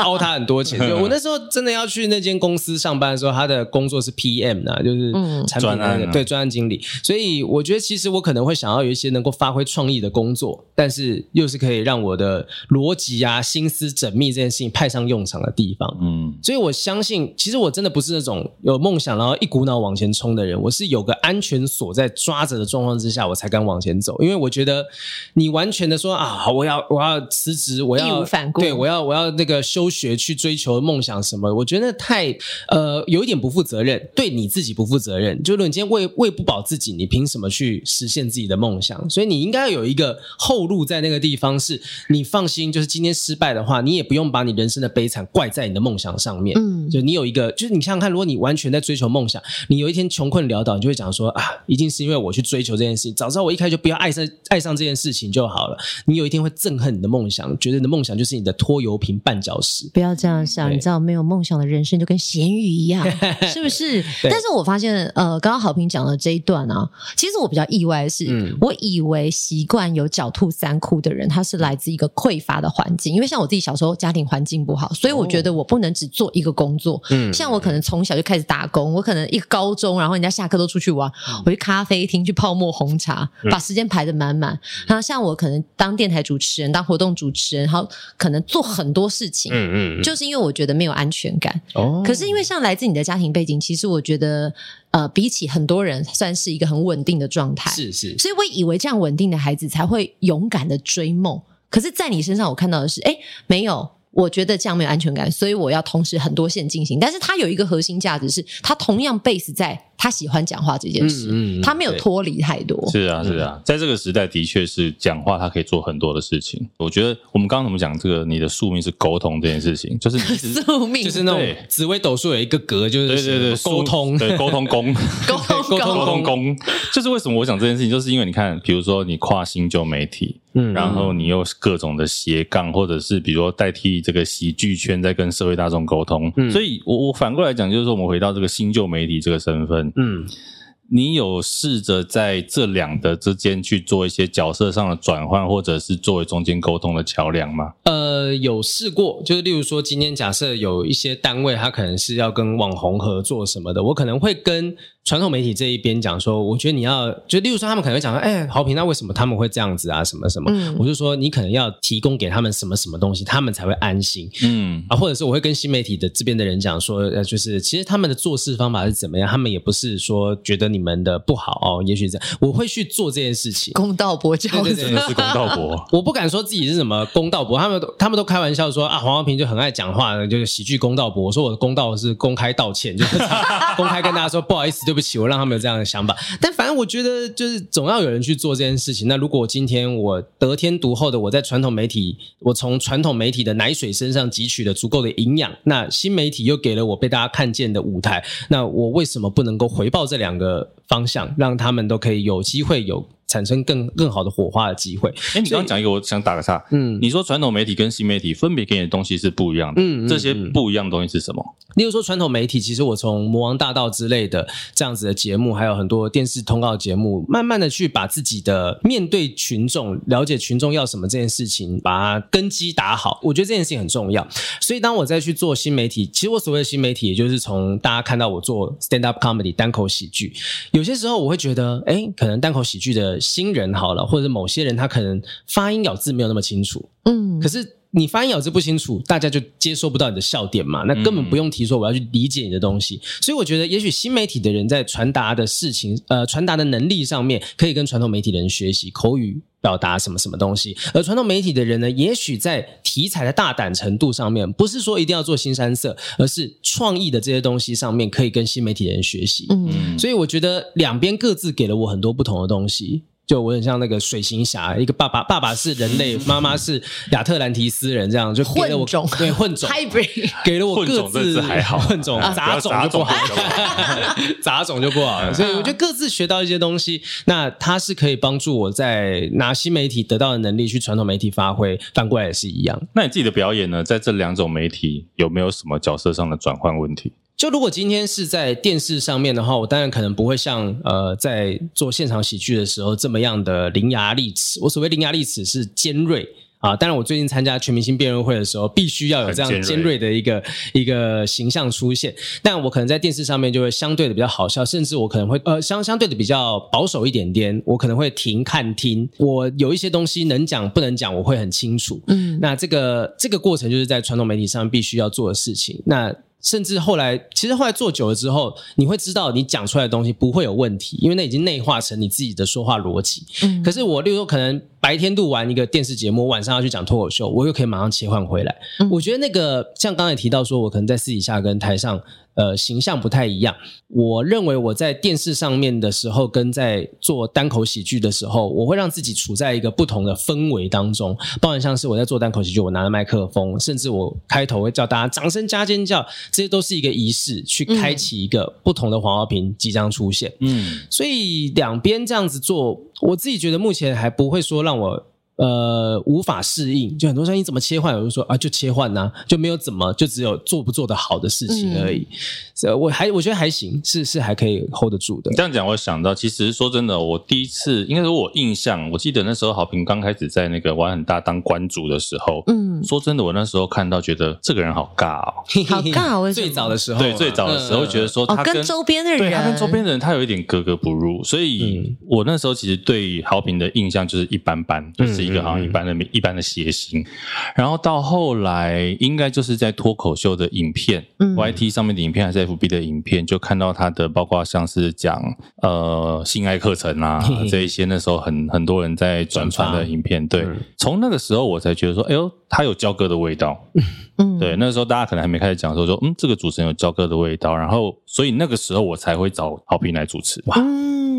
凹他很多钱。我那时候真的要去那间公司上班的时候，他的工作是 PM 呢，就是产品那个对专案经理。所以我觉得，其实我可能会想要有一些能够发挥创意的工作，但是。是，又是可以让我的逻辑啊、心思缜密这件事情派上用场的地方。嗯，所以我相信，其实我真的不是那种有梦想然后一股脑往前冲的人。我是有个安全锁在抓着的状况之下，我才敢往前走。因为我觉得你完全的说啊，我要我要辞职，我要义无反顾，对，我要我要那个休学去追求梦想什么？我觉得太呃有一点不负责任，对你自己不负责任。就如果你今天喂喂不饱自己，你凭什么去实现自己的梦想？所以你应该要有一个后路在。那个地方是你放心，就是今天失败的话，你也不用把你人生的悲惨怪在你的梦想上面。嗯，就你有一个，就是你想想看，如果你完全在追求梦想，你有一天穷困潦倒，你就会讲说啊，一定是因为我去追求这件事情，早知道我一开始就不要爱上 爱上这件事情就好了。你有一天会憎恨你的梦想，觉得你的梦想就是你的拖油瓶绊脚石。不要这样想，你知道没有梦想的人生就跟咸鱼一样，是不是？但是我发现，呃，刚刚好评讲的这一段啊，其实我比较意外的是，嗯、我以为习惯有狡兔三。窟的人，他是来自一个匮乏的环境，因为像我自己小时候家庭环境不好，所以我觉得我不能只做一个工作。嗯，像我可能从小就开始打工，我可能一个高中，然后人家下课都出去玩，我去咖啡厅去泡沫红茶，把时间排得满满。然后像我可能当电台主持人，当活动主持人，然后可能做很多事情。嗯嗯，就是因为我觉得没有安全感。哦，可是因为像来自你的家庭背景，其实我觉得。呃，比起很多人，算是一个很稳定的状态。是是，所以我以为这样稳定的孩子才会勇敢的追梦。可是，在你身上，我看到的是，哎，没有。我觉得这样没有安全感，所以我要同时很多线进行。但是它有一个核心价值是，它同样 base 在。他喜欢讲话这件事，嗯嗯、他没有脱离太多。是啊，是啊，在这个时代，的确是讲话，他可以做很多的事情。我觉得我们刚刚怎么讲这个，你的宿命是沟通这件事情，就是 宿命，就是那种紫微斗数有一个格，就是对对对，沟通，对沟通宫，沟通沟通 宫，就是为什么我想这件事情，就是因为你看，比如说你跨新旧媒体，嗯，然后你又各种的斜杠，或者是比如说代替这个喜剧圈在跟社会大众沟通，嗯，所以我我反过来讲，就是说我们回到这个新旧媒体这个身份，嗯。你有试着在这两的之间去做一些角色上的转换，或者是作为中间沟通的桥梁吗？呃，有试过，就是例如说，今天假设有一些单位，他可能是要跟网红合作什么的，我可能会跟。传统媒体这一边讲说，我觉得你要就例如说，他们可能会讲说，哎，豪平，那为什么他们会这样子啊？什么什么？嗯、我就说，你可能要提供给他们什么什么东西，他们才会安心。嗯啊，或者是我会跟新媒体的这边的人讲说，呃，就是其实他们的做事方法是怎么样，他们也不是说觉得你们的不好哦，也许这样，我会去做这件事情。公道伯教，对对对，是公道伯。我不敢说自己是什么公道伯，他们他们都开玩笑说啊，黄豪平就很爱讲话，就是喜剧公道伯。我说我的公道是公开道歉，就是 公开跟大家说不好意思，对对不起，我让他们有这样。的想法，但反正我觉得就是总要有人去做这件事情。那如果今天我得天独厚的我在传统媒体，我从传统媒体的奶水身上汲取了足够的营养，那新媒体又给了我被大家看见的舞台，那我为什么不能够回报这两个方向，让他们都可以有机会有。产生更更好的火花的机会。哎，你刚刚讲一个，我想打个岔。嗯，你说传统媒体跟新媒体分别给你的东西是不一样的。嗯，这些不一样的东西是什么？例如说传统媒体，其实我从《魔王大道》之类的这样子的节目，还有很多电视通告节目，慢慢的去把自己的面对群众、了解群众要什么这件事情，把它根基打好。我觉得这件事情很重要。所以当我再去做新媒体，其实我所谓的新媒体，也就是从大家看到我做 stand up comedy 单口喜剧，有些时候我会觉得，哎，可能单口喜剧的。新人好了，或者某些人他可能发音咬字没有那么清楚，嗯，可是你发音咬字不清楚，大家就接收不到你的笑点嘛，那根本不用提说我要去理解你的东西，所以我觉得也许新媒体的人在传达的事情，呃，传达的能力上面可以跟传统媒体的人学习口语表达什么什么东西，而传统媒体的人呢，也许在题材的大胆程度上面，不是说一定要做新三色，而是创意的这些东西上面可以跟新媒体的人学习，嗯，所以我觉得两边各自给了我很多不同的东西。就我很像那个水行侠，一个爸爸，爸爸是人类，妈妈是亚特兰提斯人，这样就给了我混种，对混种，hybrid，给了我各自混种还好，混种杂种就不好，杂种就不好了。所以我觉得各自学到一些东西，那它是可以帮助我在拿新媒体得到的能力去传统媒体发挥，反过来也是一样。那你自己的表演呢，在这两种媒体有没有什么角色上的转换问题？就如果今天是在电视上面的话，我当然可能不会像呃在做现场喜剧的时候这么样的伶牙俐齿。我所谓伶牙俐齿是尖锐啊。当然，我最近参加全明星辩论会的时候，必须要有这样尖锐的一个一个形象出现。但我可能在电视上面就会相对的比较好笑，甚至我可能会呃相相对的比较保守一点点。我可能会停看听，我有一些东西能讲不能讲，我会很清楚。嗯，那这个这个过程就是在传统媒体上必须要做的事情。那甚至后来，其实后来做久了之后，你会知道你讲出来的东西不会有问题，因为那已经内化成你自己的说话逻辑。嗯，可是我例如说可能。白天录完一个电视节目，晚上要去讲脱口秀，我又可以马上切换回来。嗯、我觉得那个像刚才提到说，我可能在私底下跟台上呃形象不太一样。我认为我在电视上面的时候，跟在做单口喜剧的时候，我会让自己处在一个不同的氛围当中。包含像是我在做单口喜剧，我拿着麦克风，甚至我开头会叫大家掌声加尖叫，这些都是一个仪式，去开启一个不同的黄豪平即将出现。嗯，所以两边这样子做。我自己觉得目前还不会说让我呃无法适应，就很多时候你怎么切换，我就说啊就切换呐、啊，就没有怎么，就只有做不做的好的事情而已。嗯我还我觉得还行，是是还可以 hold 得住的。这样讲，我想到，其实说真的，我第一次应该说我印象，我记得那时候好评刚开始在那个玩很大当关主的时候，嗯，说真的，我那时候看到觉得这个人好尬哦，好尬哦。最早的时候，对，最早的时候觉得说他跟，跟周边的人，对，他跟周边的人他有一点格格不入，所以我那时候其实对好评的印象就是一般般，就是一个好像一般的一般的谐星。然后到后来，应该就是在脱口秀的影片嗯，YT 上面的影片还是。FB 的影片就看到他的，包括像是讲呃性爱课程啊 这一些，那时候很很多人在转传的影片。对，从那个时候我才觉得说，哎呦，他有交割的味道。嗯，对，那个时候大家可能还没开始讲说说，嗯，这个主持人有交割的味道。然后，所以那个时候我才会找好评来主持。哇。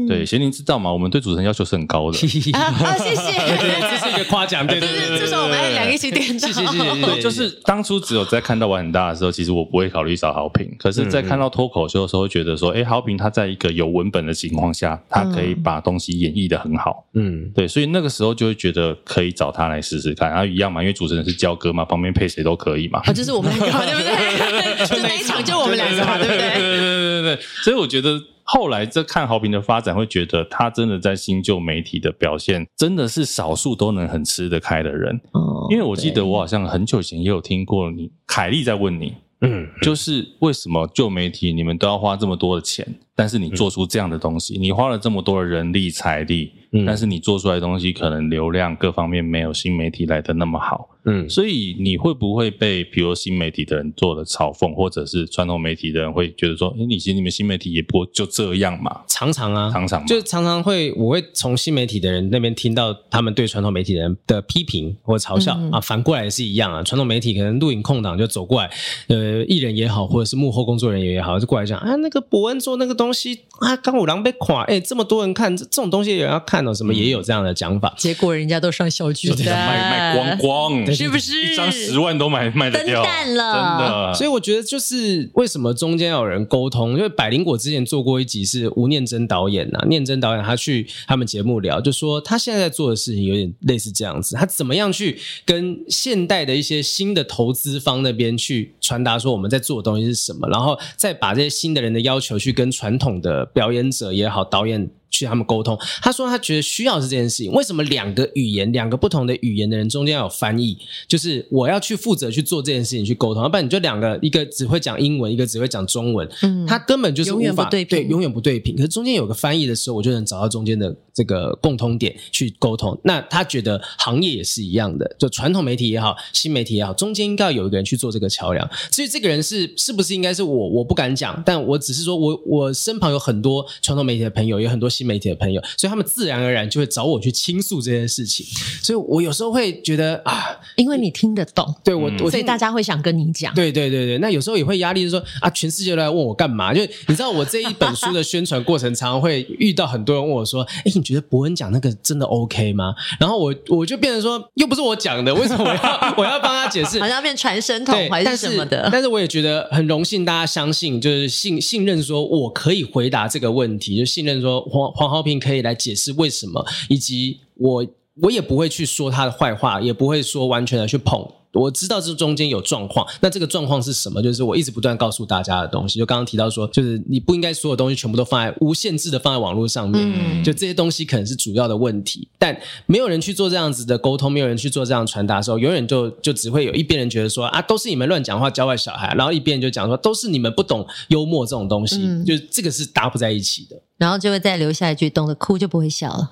对，贤宁知道嘛？我们对主持人要求是很高的。啊，谢谢，这是一个夸奖，对对对，至少我们两个一起点的。谢谢谢谢。对，就是当初只有在看到玩很大的时候，其实我不会考虑找好评。可是，在看到脱口秀的时候，会觉得说，哎，好评他在一个有文本的情况下，他可以把东西演绎的很好。嗯，对，所以那个时候就会觉得可以找他来试试看。然后一样嘛，因为主持人是教歌嘛，旁边配谁都可以嘛。啊，就是我们两个，对不对？就那一场就我们两个嘛，对不对？对对对对对。所以我觉得。后来这看好评的发展，会觉得他真的在新旧媒体的表现，真的是少数都能很吃得开的人。哦，因为我记得我好像很久以前也有听过你凯莉在问你，嗯，就是为什么旧媒体你们都要花这么多的钱，但是你做出这样的东西，你花了这么多的人力财力，但是你做出来的东西可能流量各方面没有新媒体来的那么好。嗯，所以你会不会被比如新媒体的人做的嘲讽，或者是传统媒体的人会觉得说，哎，你其实你们新媒体也不就这样嘛？常常啊，常常就常常会，我会从新媒体的人那边听到他们对传统媒体的人的批评或嘲笑、嗯、啊，反过来也是一样啊。传统媒体可能录影空档就走过来，呃，艺人也好，或者是幕后工作人员也好，就过来讲啊，那个伯恩做那个东西啊，刚五郎被垮，哎，这么多人看这种东西，也要看哦，什么也有这样的讲法。结果人家都上小巨蛋，卖卖光光，是不是？一张。十万都买卖得掉，蛋了，真的。所以我觉得就是为什么中间要有人沟通，因为百灵果之前做过一集是吴念真导演呐、啊，念真导演他去他们节目聊，就说他现在在做的事情有点类似这样子，他怎么样去跟现代的一些新的投资方那边去传达说我们在做的东西是什么，然后再把这些新的人的要求去跟传统的表演者也好，导演。去他们沟通，他说他觉得需要是这件事情。为什么两个语言、两个不同的语言的人中间要有翻译？就是我要去负责去做这件事情，去沟通。要不然你就两个，一个只会讲英文，一个只会讲中文，嗯，他根本就是无法，永远不对，对，永远不对平。可是中间有个翻译的时候，我就能找到中间的这个共通点去沟通。那他觉得行业也是一样的，就传统媒体也好，新媒体也好，中间应该要有一个人去做这个桥梁。至于这个人是是不是应该是我，我不敢讲，但我只是说我我身旁有很多传统媒体的朋友，有很多新媒体的朋友。所以他们自然而然就会找我去倾诉这件事情，所以我有时候会觉得啊，因为你听得懂，对我，我所以大家会想跟你讲，对对对对。那有时候也会压力，就是说啊，全世界都来问我干嘛？就你知道，我这一本书的宣传过程，常常会遇到很多人问我说：“哎，你觉得伯恩讲那个真的 OK 吗？”然后我我就变成说，又不是我讲的，为什么我要 我要帮他解释？好像变传声筒还是什么的？但是我也觉得很荣幸，大家相信，就是信信任，说我可以回答这个问题，就信任说黄黄浩平可以来解释为什么，以及我我也不会去说他的坏话，也不会说完全的去捧。我知道这中间有状况，那这个状况是什么？就是我一直不断告诉大家的东西。就刚刚提到说，就是你不应该所有东西全部都放在无限制的放在网络上面，嗯，就这些东西可能是主要的问题。但没有人去做这样子的沟通，没有人去做这样传达的时候，永远就就只会有一边人觉得说啊，都是你们乱讲话教坏小孩，然后一边人就讲说都是你们不懂幽默这种东西，嗯，就这个是搭不在一起的。然后就会再留下一句：懂得哭就不会笑了，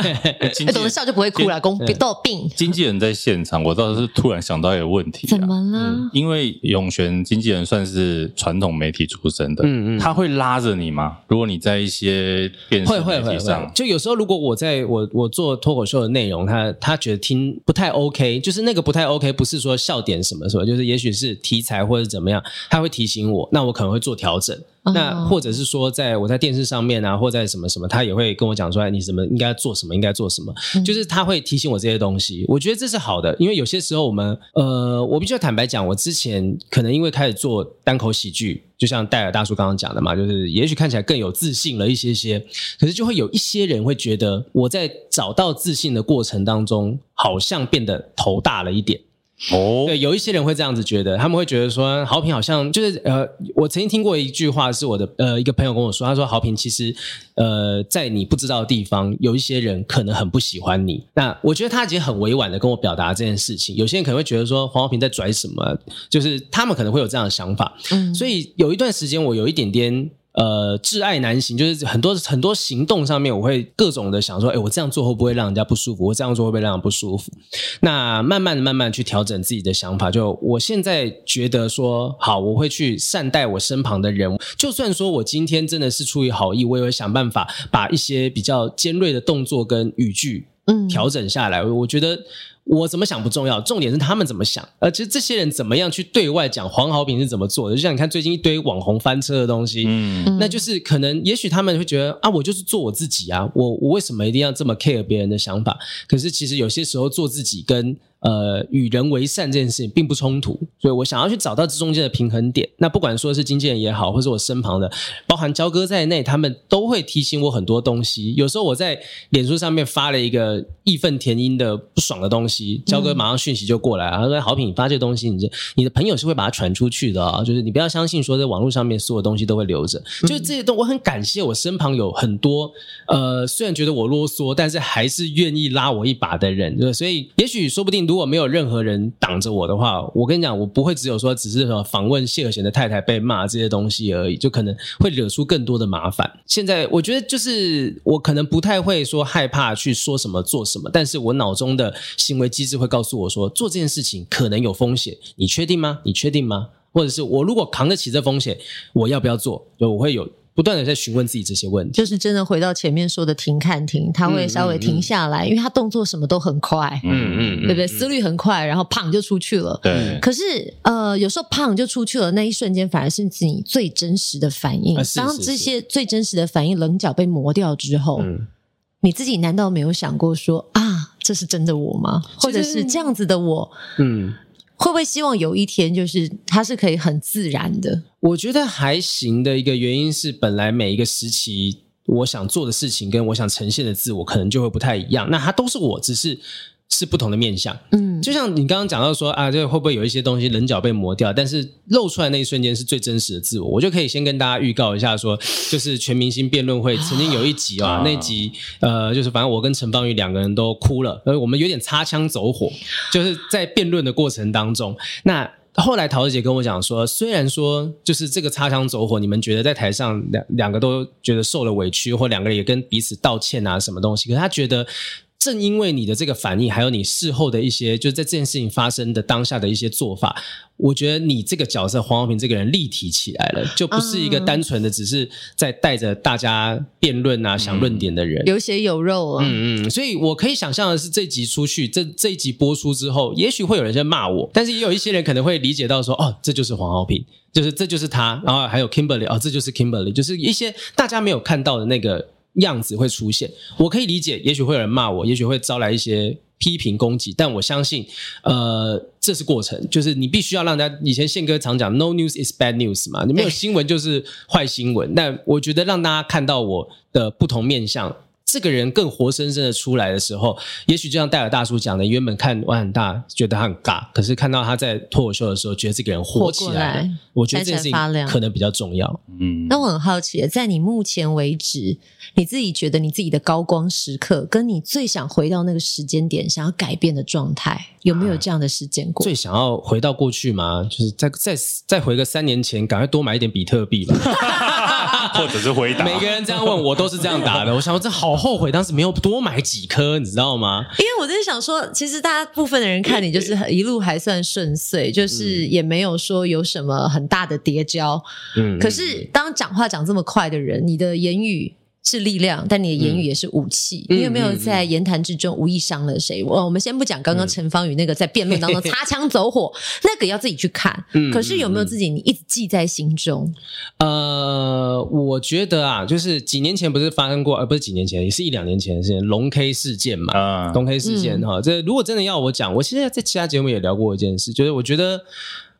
懂得笑就不会哭了。公都有病。经纪人在现场，我倒是突然想到一个问题：怎么了？嗯、因为永璇经纪人算是传统媒体出身的，嗯嗯，他会拉着你吗？如果你在一些电视媒体上，就有时候如果我在我我做脱口秀的内容，他他觉得听不太 OK，就是那个不太 OK，不是说笑点什么什么，就是也许是题材或者怎么样，他会提醒我，那我可能会做调整。那或者是说，在我在电视上面啊，或在什么什么，他也会跟我讲出来，你什么应该做什么，应该做什么，就是他会提醒我这些东西。我觉得这是好的，因为有些时候我们，呃，我必须要坦白讲，我之前可能因为开始做单口喜剧，就像戴尔大叔刚刚讲的嘛，就是也许看起来更有自信了一些些，可是就会有一些人会觉得我在找到自信的过程当中，好像变得头大了一点。哦，对，有一些人会这样子觉得，他们会觉得说，豪平好像就是呃，我曾经听过一句话，是我的呃一个朋友跟我说，他说豪平其实呃在你不知道的地方，有一些人可能很不喜欢你。那我觉得他已经很委婉的跟我表达这件事情。有些人可能会觉得说，黄浩平在拽什么，就是他们可能会有这样的想法。嗯，所以有一段时间我有一点点。呃，挚爱难行，就是很多很多行动上面，我会各种的想说，哎，我这样做会不会让人家不舒服？我这样做会不会让人不舒服？那慢慢的、慢慢去调整自己的想法。就我现在觉得说，好，我会去善待我身旁的人。就算说我今天真的是出于好意，我也会想办法把一些比较尖锐的动作跟语句，嗯，调整下来。我觉得。我怎么想不重要，重点是他们怎么想。而其实这些人怎么样去对外讲黄豪平是怎么做的？就像你看最近一堆网红翻车的东西，嗯，那就是可能也许他们会觉得啊，我就是做我自己啊，我我为什么一定要这么 care 别人的想法？可是其实有些时候做自己跟呃与人为善这件事情并不冲突，所以我想要去找到这中间的平衡点。那不管说是经纪人也好，或是我身旁的，包含焦哥在内，他们都会提醒我很多东西。有时候我在脸书上面发了一个义愤填膺的不爽的东西，焦哥马上讯息就过来，他说：“好品，你发这个东西，你这你的朋友是会把它传出去的啊，就是你不要相信说在网络上面所有东西都会留着。”就是这些东，我很感谢我身旁有很多呃，虽然觉得我啰嗦，但是还是愿意拉我一把的人。对，所以也许说不定，如果没有任何人挡着我的话，我跟你讲，我不会只有说只是说访问谢和弦的太太被骂这些东西而已，就可能会惹出更多的麻烦。现在我觉得就是我可能不太会说害怕去说什么做什么，但是我脑中的行为机制会告诉我说，做这件事情可能有风险，你确定吗？你确定吗？或者是我如果扛得起这风险，我要不要做？就我会有。不断的在询问自己这些问题，就是真的回到前面说的停看停，他会稍微停下来，嗯嗯嗯、因为他动作什么都很快，嗯嗯，嗯对不对？思虑很快，然后砰就出去了。对。可是呃，有时候砰就出去了，那一瞬间反而是你最真实的反应。啊、当这些最真实的反应棱角被磨掉之后，嗯、你自己难道没有想过说啊，这是真的我吗？或者是这样子的我？嗯。会不会希望有一天，就是它是可以很自然的？我觉得还行的一个原因是，本来每一个时期我想做的事情跟我想呈现的自我，可能就会不太一样。那它都是我，只是。是不同的面相，嗯，就像你刚刚讲到说啊，这会不会有一些东西棱角被磨掉？但是露出来那一瞬间是最真实的自我，我就可以先跟大家预告一下说，就是全明星辩论会曾经有一集啊，那集呃，就是反正我跟陈芳宇两个人都哭了，呃，我们有点擦枪走火，就是在辩论的过程当中。那后来陶子姐跟我讲说，虽然说就是这个擦枪走火，你们觉得在台上两两个都觉得受了委屈，或两个人也跟彼此道歉啊，什么东西，可是他觉得。正因为你的这个反应，还有你事后的一些，就是在这件事情发生的当下的一些做法，我觉得你这个角色黄浩平这个人立体起来了，就不是一个单纯的只是在带着大家辩论啊、想论点的人，有血有肉啊。嗯嗯，所以我可以想象的是，这集出去，这这一集播出之后，也许会有人在骂我，但是也有一些人可能会理解到说，哦，这就是黄浩平，就是这就是他，然后还有 Kimberly，哦，这就是 Kimberly，就是一些大家没有看到的那个。样子会出现，我可以理解，也许会有人骂我，也许会招来一些批评攻击，但我相信，呃，这是过程，就是你必须要让大家。以前宪哥常讲，no news is bad news 嘛，你没有新闻就是坏新闻。但我觉得让大家看到我的不同面向。这个人更活生生的出来的时候，也许就像戴尔大叔讲的，原本看我很大，觉得他很尬，可是看到他在脱口秀的时候，觉得这个人活起来了。我觉得这件事情可能比较重要。嗯，那我很好奇，在你目前为止，你自己觉得你自己的高光时刻，跟你最想回到那个时间点，想要改变的状态，有没有这样的时间过？最想要回到过去吗？就是再再再回个三年前，赶快多买一点比特币吧。或者是回答，每个人这样问我都是这样答的。我想我，这好后悔当时没有多买几颗，你知道吗？因为我在想说，其实大家部分的人看你就是一路还算顺遂，就是也没有说有什么很大的跌跤。嗯，可是当讲话讲这么快的人，你的言语。是力量，但你的言语也是武器。嗯、你有没有在言谈之中无意伤了谁？我、嗯、我们先不讲刚刚陈芳语那个在辩论当中 擦枪走火，嗯、那个要自己去看。嗯、可是有没有自己你一直记在心中？呃，我觉得啊，就是几年前不是发生过，呃，不是几年前，也是一两年前的事情，龙 K 事件嘛。啊，龙 K 事件哈，这、嗯、如果真的要我讲，我现在在其他节目也聊过一件事，就是我觉得，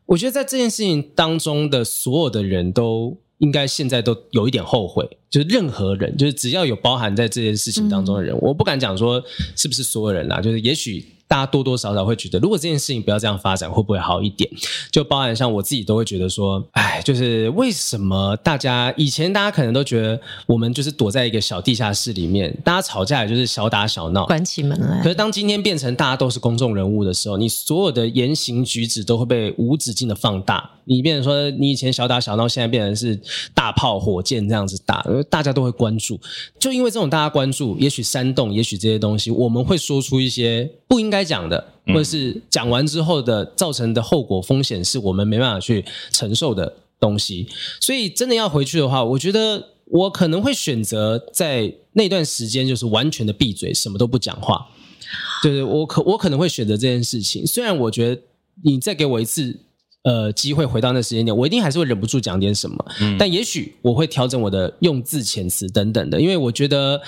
我觉得在这件事情当中的所有的人都。应该现在都有一点后悔，就是任何人，就是只要有包含在这件事情当中的人，嗯、我不敢讲说是不是所有人啦，就是也许。大家多多少少会觉得，如果这件事情不要这样发展，会不会好一点？就包含像我自己都会觉得说，哎，就是为什么大家以前大家可能都觉得我们就是躲在一个小地下室里面，大家吵架也就是小打小闹，关起门来。可是当今天变成大家都是公众人物的时候，你所有的言行举止都会被无止境的放大。你变成说，你以前小打小闹，现在变成是大炮火箭这样子打，大家都会关注。就因为这种大家关注，也许煽动，也许这些东西，我们会说出一些不应该。讲的，或者是讲完之后的造成的后果风险，是我们没办法去承受的东西。所以，真的要回去的话，我觉得我可能会选择在那段时间，就是完全的闭嘴，什么都不讲话。对对我可我可能会选择这件事情。虽然我觉得你再给我一次呃机会回到那时间点，我一定还是会忍不住讲点什么。嗯，但也许我会调整我的用字遣词等等的，因为我觉得。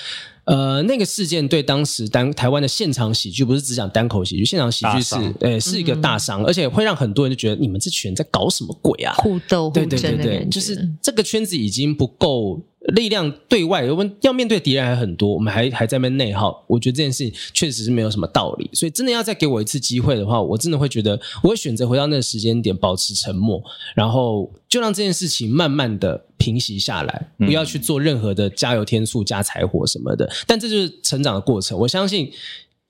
呃，那个事件对当时单台湾的现场喜剧，不是只讲单口喜剧，现场喜剧是，呃，是一个大伤，嗯、而且会让很多人就觉得你们这群人在搞什么鬼啊？互斗，互争，对对对对，就是这个圈子已经不够。力量对外，我们要面对敌人还很多，我们还还在那边内耗。我觉得这件事情确实是没有什么道理，所以真的要再给我一次机会的话，我真的会觉得我会选择回到那个时间点，保持沉默，然后就让这件事情慢慢的平息下来，不要去做任何的加油添醋、加柴火什么的。但这就是成长的过程。我相信，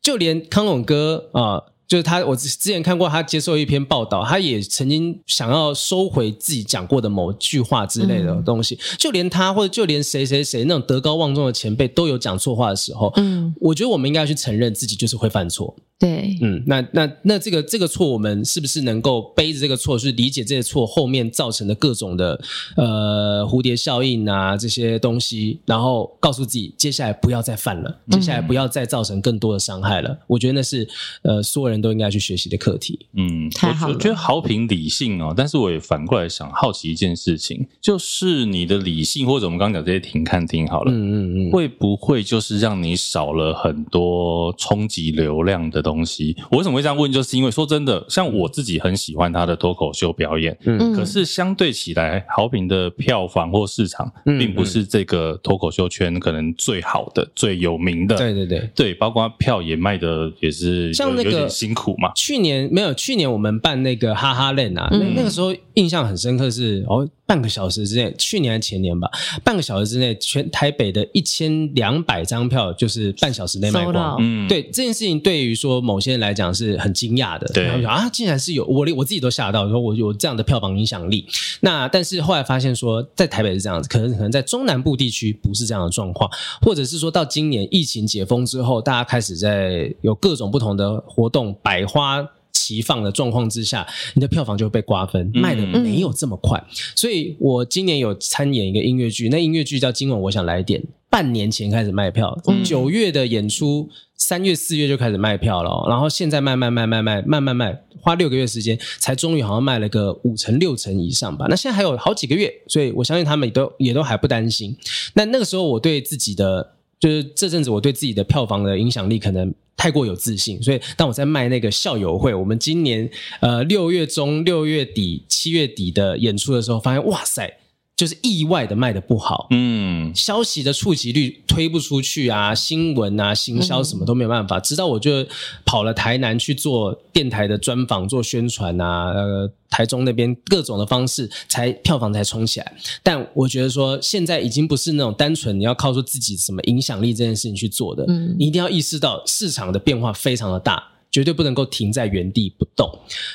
就连康永哥啊。呃就是他，我之前看过他接受一篇报道，他也曾经想要收回自己讲过的某句话之类的东西。嗯、就连他，或者就连谁谁谁那种德高望重的前辈都有讲错话的时候，嗯，我觉得我们应该要去承认自己就是会犯错。对，嗯，那那那这个这个错，我们是不是能够背着这个错，去理解这些错后面造成的各种的呃蝴蝶效应啊这些东西，然后告诉自己接下来不要再犯了，接下来不要再造成更多的伤害了。嗯、我觉得那是呃所有人都应该去学习的课题。嗯，太好了。我觉得好评理性哦，但是我也反过来想好奇一件事情，就是你的理性或者我们刚刚讲这些停看听好了，嗯嗯嗯，会不会就是让你少了很多冲击流量的东西？我为什么会这样问？就是因为说真的，像我自己很喜欢他的脱口秀表演，嗯，可是相对起来，好评的票房或市场，并不是这个脱口秀圈可能最好的、最有名的。对对对对，包括票也卖的也是像那个辛苦嘛。去年没有，去年我们办那个哈哈链啊，那那个时候印象很深刻是哦。半个小时之内，去年还前年吧，半个小时之内，全台北的一千两百张票就是半小时内卖光。嗯，对这件事情，对于说某些人来讲是很惊讶的。对，啊，竟然是有我，我自己都吓到，说我有这样的票房影响力。那但是后来发现说，在台北是这样子，可能可能在中南部地区不是这样的状况，或者是说到今年疫情解封之后，大家开始在有各种不同的活动，百花。齐放的状况之下，你的票房就会被瓜分，卖的没有这么快。嗯、所以我今年有参演一个音乐剧，那音乐剧叫《今晚我想来点》，半年前开始卖票，九月的演出，三月四月就开始卖票了，然后现在卖卖卖卖卖，慢慢卖，花六个月时间才终于好像卖了个五成六成以上吧。那现在还有好几个月，所以我相信他们也都也都还不担心。那那个时候我对自己的。就是这阵子，我对自己的票房的影响力可能太过有自信，所以当我在卖那个校友会，我们今年呃六月中、六月底、七月底的演出的时候，发现哇塞。就是意外的卖的不好，嗯，消息的触及率推不出去啊，新闻啊，行销什么都没有办法。嗯、直到我就跑了台南去做电台的专访、做宣传啊，呃，台中那边各种的方式，才票房才冲起来。但我觉得说，现在已经不是那种单纯你要靠说自己什么影响力这件事情去做的，嗯，你一定要意识到市场的变化非常的大。绝对不能够停在原地不动，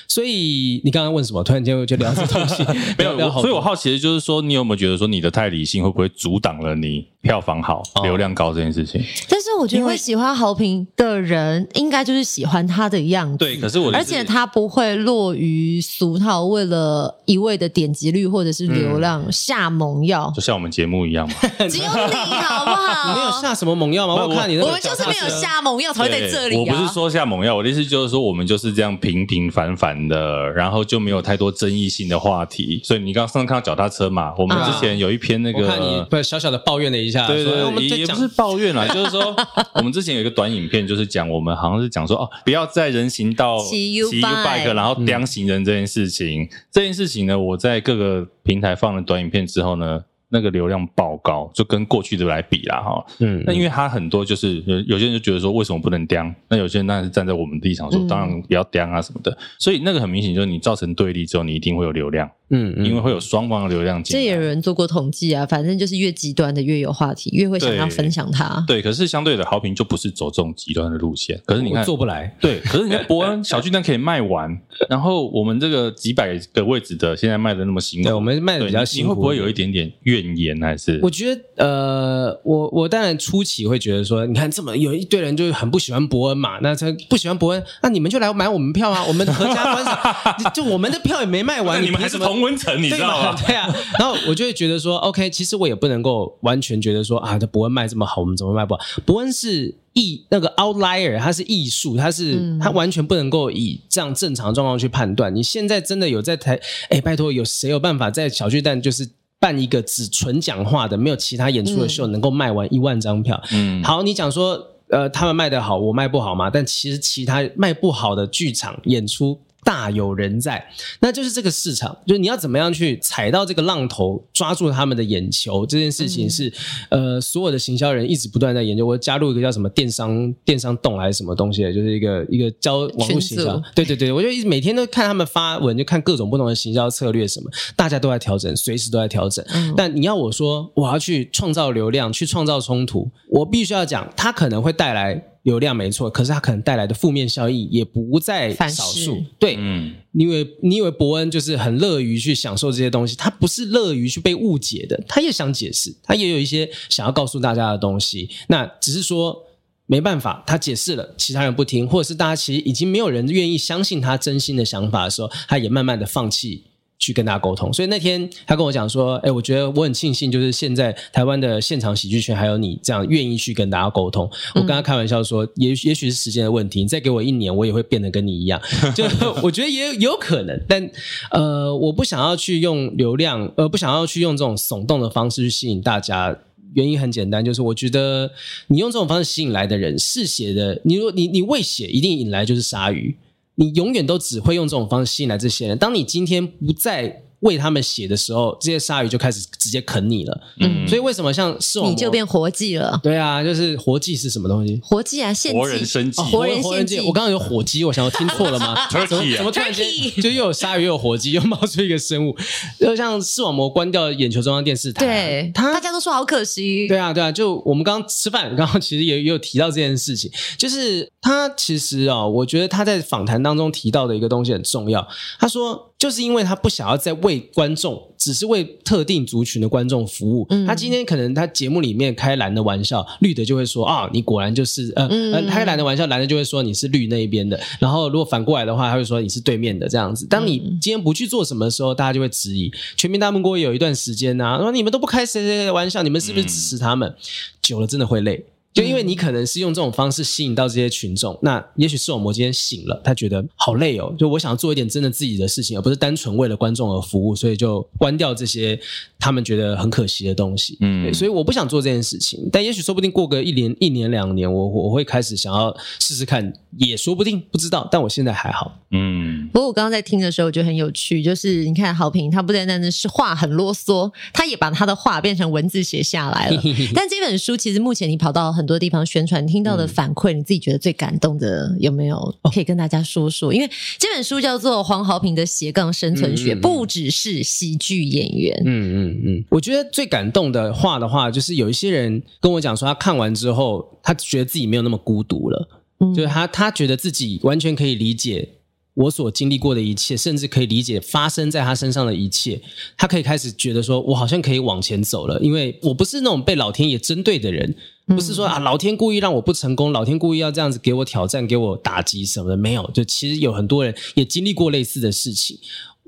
所以你刚刚问什么？突然间我就聊这东西，没有，所以我好奇的就是说，你有没有觉得说你的太理性会不会阻挡了你票房好、流量高这件事情？但是我觉得会喜欢好评的人，应该就是喜欢他的样子。对，可是我而且他不会落于俗套，为了一味的点击率或者是流量下猛药，就像我们节目一样嘛。只有你好不好？你没有下什么猛药吗？我看你，我们就是没有下猛药才会在这里。我不是说下猛药，我。意思就是说，我们就是这样平平凡凡的，然后就没有太多争议性的话题。所以你刚刚上次看到脚踏车嘛？我们之前有一篇那个，我看你不是小小的抱怨了一下，对对，也也不是抱怨啦，就是说 我们之前有一个短影片，就是讲我们好像是讲说哦，不要在人行道骑 U bike，然后钉行人这件事情。这件事情呢，我在各个平台放了短影片之后呢。那个流量爆高，就跟过去的来比啦，哈。嗯，那因为它很多就是有有些人就觉得说，为什么不能钉？那有些人当然是站在我们的立场说，当然不要钉啊什么的。所以那个很明显就是你造成对立之后，你一定会有流量。嗯，因为会有双方的流量进来。这也有人做过统计啊，反正就是越极端的越有话题，越会想要分享它。对，可是相对的，好评就不是走这种极端的路线。可是你看做不来。对，可是你看伯恩小巨蛋可以卖完，然后我们这个几百个位置的现在卖的那么辛苦，对，我们卖的比较辛苦，会不会有一点点怨言？还是我觉得，呃，我我当然初期会觉得说，你看这么有一堆人就很不喜欢伯恩嘛，那他不喜欢伯恩，那你们就来买我们票啊，我们合家观赏，就我们的票也没卖完，你们还是同温层，你知道吗。对啊，然后我就会觉得说，OK，其实我也不能够完全觉得说啊，这博恩卖这么好，我们怎么卖不好？博恩是艺那个 outlier，它是艺术，它是它完全不能够以这样正常状况去判断。你现在真的有在台？哎，拜托，有谁有办法在小巨蛋就是办一个只纯讲话的、没有其他演出的秀，能够卖完一万张票。嗯，好，你讲说，呃，他们卖的好，我卖不好吗？但其实其他卖不好的剧场演出。大有人在，那就是这个市场，就是你要怎么样去踩到这个浪头，抓住他们的眼球，这件事情是，嗯、呃，所有的行销人一直不断在研究。我加入一个叫什么电商电商洞还是什么东西的，就是一个一个教网络行销。对对对，我就一直每天都看他们发文，就看各种不同的行销策略什么，大家都在调整，随时都在调整。嗯、但你要我说，我要去创造流量，去创造冲突，我必须要讲，它可能会带来。流量没错，可是它可能带来的负面效益也不在少数。对，嗯，你以为你以为伯恩就是很乐于去享受这些东西，他不是乐于去被误解的，他也想解释，他也有一些想要告诉大家的东西。那只是说没办法，他解释了，其他人不听，或者是大家其实已经没有人愿意相信他真心的想法的时候，他也慢慢的放弃。去跟大家沟通，所以那天他跟我讲说：“哎，我觉得我很庆幸，就是现在台湾的现场喜剧圈还有你这样愿意去跟大家沟通。”我跟他开玩笑说：“也也许是时间的问题，你再给我一年，我也会变得跟你一样。”就我觉得也有可能，但呃，我不想要去用流量，呃，不想要去用这种耸动的方式去吸引大家。原因很简单，就是我觉得你用这种方式吸引来的人，嗜血的，你如你你喂血，一定引来就是鲨鱼。你永远都只会用这种方式吸引来这些人。当你今天不再为他们写的时候，这些鲨鱼就开始直接啃你了。嗯，所以为什么像视网膜，你就变活祭了？对啊，就是活祭是什么东西？活祭啊，献祭，活人生祭，活人献祭。我刚刚有火鸡，我想我听错了吗？怎么怎么突然间就又有鲨鱼又有火鸡，又冒出一个生物？就像视网膜关掉眼球中央电视台，对，大家都说好可惜。对啊，对啊，就我们刚刚吃饭，刚刚其实也也有提到这件事情，就是他其实啊，我觉得他在访谈当中提到的一个东西很重要。他说，就是因为他不想要再为观众。只是为特定族群的观众服务。嗯、他今天可能他节目里面开蓝的玩笑，绿的就会说啊，你果然就是呃、嗯、呃，开蓝的玩笑，蓝的就会说你是绿那一边的。然后如果反过来的话，他会说你是对面的这样子。当你今天不去做什么的时候，大家就会质疑。全民大闷锅也有一段时间呐、啊，说你们都不开谁谁谁的玩笑，你们是不是支持他们？嗯、久了真的会累。就因为你可能是用这种方式吸引到这些群众，那也许视网膜今天醒了，他觉得好累哦，就我想要做一点真的自己的事情，而不是单纯为了观众而服务，所以就关掉这些他们觉得很可惜的东西。嗯，所以我不想做这件事情，但也许说不定过个一年、一年两年，我我会开始想要试试看，也说不定，不知道。但我现在还好。嗯，不过我刚刚在听的时候，我觉得很有趣，就是你看好平，他不单单是话很啰嗦，他也把他的话变成文字写下来了。但这本书其实目前你跑到很多地方宣传，听到的反馈，你自己觉得最感动的有没有？可以跟大家说说。因为这本书叫做黄豪平的斜杠生存学，不只是喜剧演员。嗯嗯嗯，我觉得最感动的话的话，就是有一些人跟我讲说，他看完之后，他觉得自己没有那么孤独了。嗯，就是他他觉得自己完全可以理解。我所经历过的一切，甚至可以理解发生在他身上的一切，他可以开始觉得说，我好像可以往前走了，因为我不是那种被老天爷针对的人，不是说啊，老天故意让我不成功，老天故意要这样子给我挑战，给我打击什么的，没有，就其实有很多人也经历过类似的事情。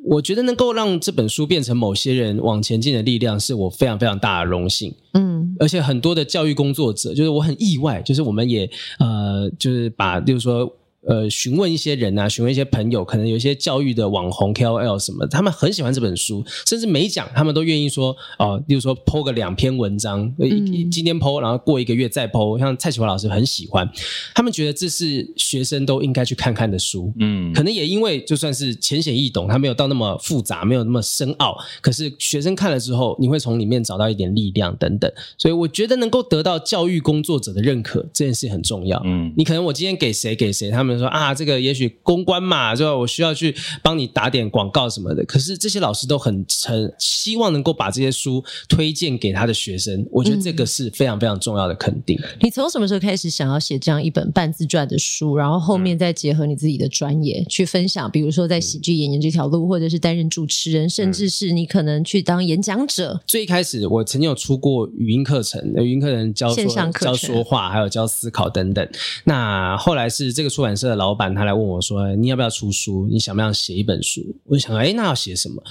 我觉得能够让这本书变成某些人往前进的力量，是我非常非常大的荣幸。嗯，而且很多的教育工作者，就是我很意外，就是我们也呃，就是把，就是说。呃，询问一些人啊，询问一些朋友，可能有一些教育的网红 KOL 什么，他们很喜欢这本书，甚至每讲他们都愿意说，哦、呃，例如说 po 个两篇文章，嗯、今天 po，然后过一个月再 po，像蔡启华老师很喜欢，他们觉得这是学生都应该去看看的书，嗯，可能也因为就算是浅显易懂，它没有到那么复杂，没有那么深奥，可是学生看了之后，你会从里面找到一点力量等等，所以我觉得能够得到教育工作者的认可，这件事很重要，嗯，你可能我今天给谁给谁，他们。说啊，这个也许公关嘛，就我需要去帮你打点广告什么的。可是这些老师都很很希望能够把这些书推荐给他的学生，我觉得这个是非常非常重要的肯定。嗯，你从什么时候开始想要写这样一本半自传的书？然后后面再结合你自己的专业去分享，比如说在喜剧演员这条路，或者是担任主持人，甚至是你可能去当演讲者。最一开始我曾经有出过语音课程，语音课程教说线上课程教说话，还有教思考等等。那后来是这个出版社的老板他来问我说：“你要不要出书？你想不想写一本书？”我就想，哎，那要写什么？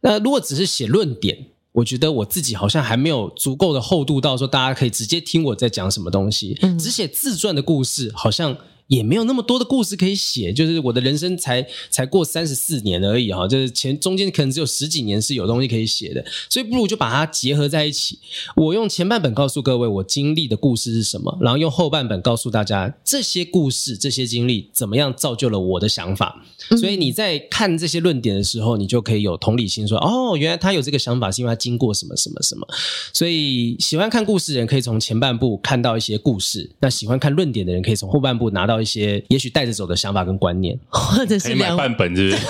那如果只是写论点，我觉得我自己好像还没有足够的厚度到说大家可以直接听我在讲什么东西。嗯，只写自传的故事，好像也没有那么多的故事可以写，就是我的人生才才过三十四年而已哈，就是前中间可能只有十几年是有东西可以写的，所以不如就把它结合在一起。我用前半本告诉各位我经历的故事是什么，然后用后半本告诉大家这些故事、这些经历怎么样造就了我的想法。所以你在看这些论点的时候，你就可以有同理心说，说哦，原来他有这个想法是因为他经过什么什么什么。所以喜欢看故事的人可以从前半部看到一些故事，那喜欢看论点的人可以从后半部拿到一些也许带着走的想法跟观念，或者是买半本，是不是？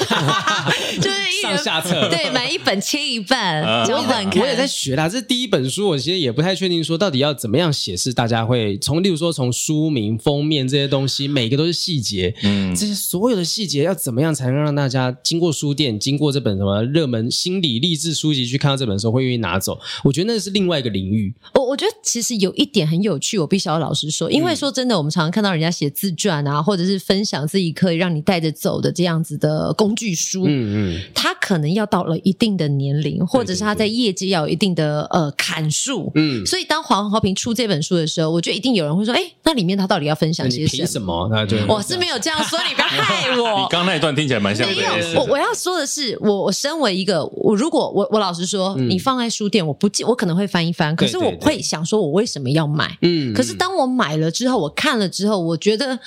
就是上下册，对，买一本切一半，交换看。我也在学啦，这是第一本书，我其实也不太确定说到底要怎么样写，是大家会从，例如说从书名、封面这些东西，每个都是细节，嗯，这些所有的细节要怎么样才能让大家经过书店、经过这本什么热门心理励志书籍去看到这本书会愿意拿走？我觉得那是另外一个领域。我我觉得其实有一点很有趣，我必须要老实说，因为说真的，我们常常看到人家写自传啊，或者是分享自己可以让你带着走的这样子的工具书，嗯嗯，他可能要到了一定的年龄，或者是他在业界要有一定的呃砍数，嗯，所以当黄豪平出这本书的时候，我觉得一定有人会说，哎，那里面他到底要分享些什么？凭什么？那就我是没有这样说，你不要害我。你刚那一段听起来蛮像的。没有，我我要说的是，我我身为一个，我如果我我老实说，你放在书店，我不记，我可能会翻一翻，可是我会想说，我为什么要买？嗯，可是当我买了之后，我看了之后，我觉得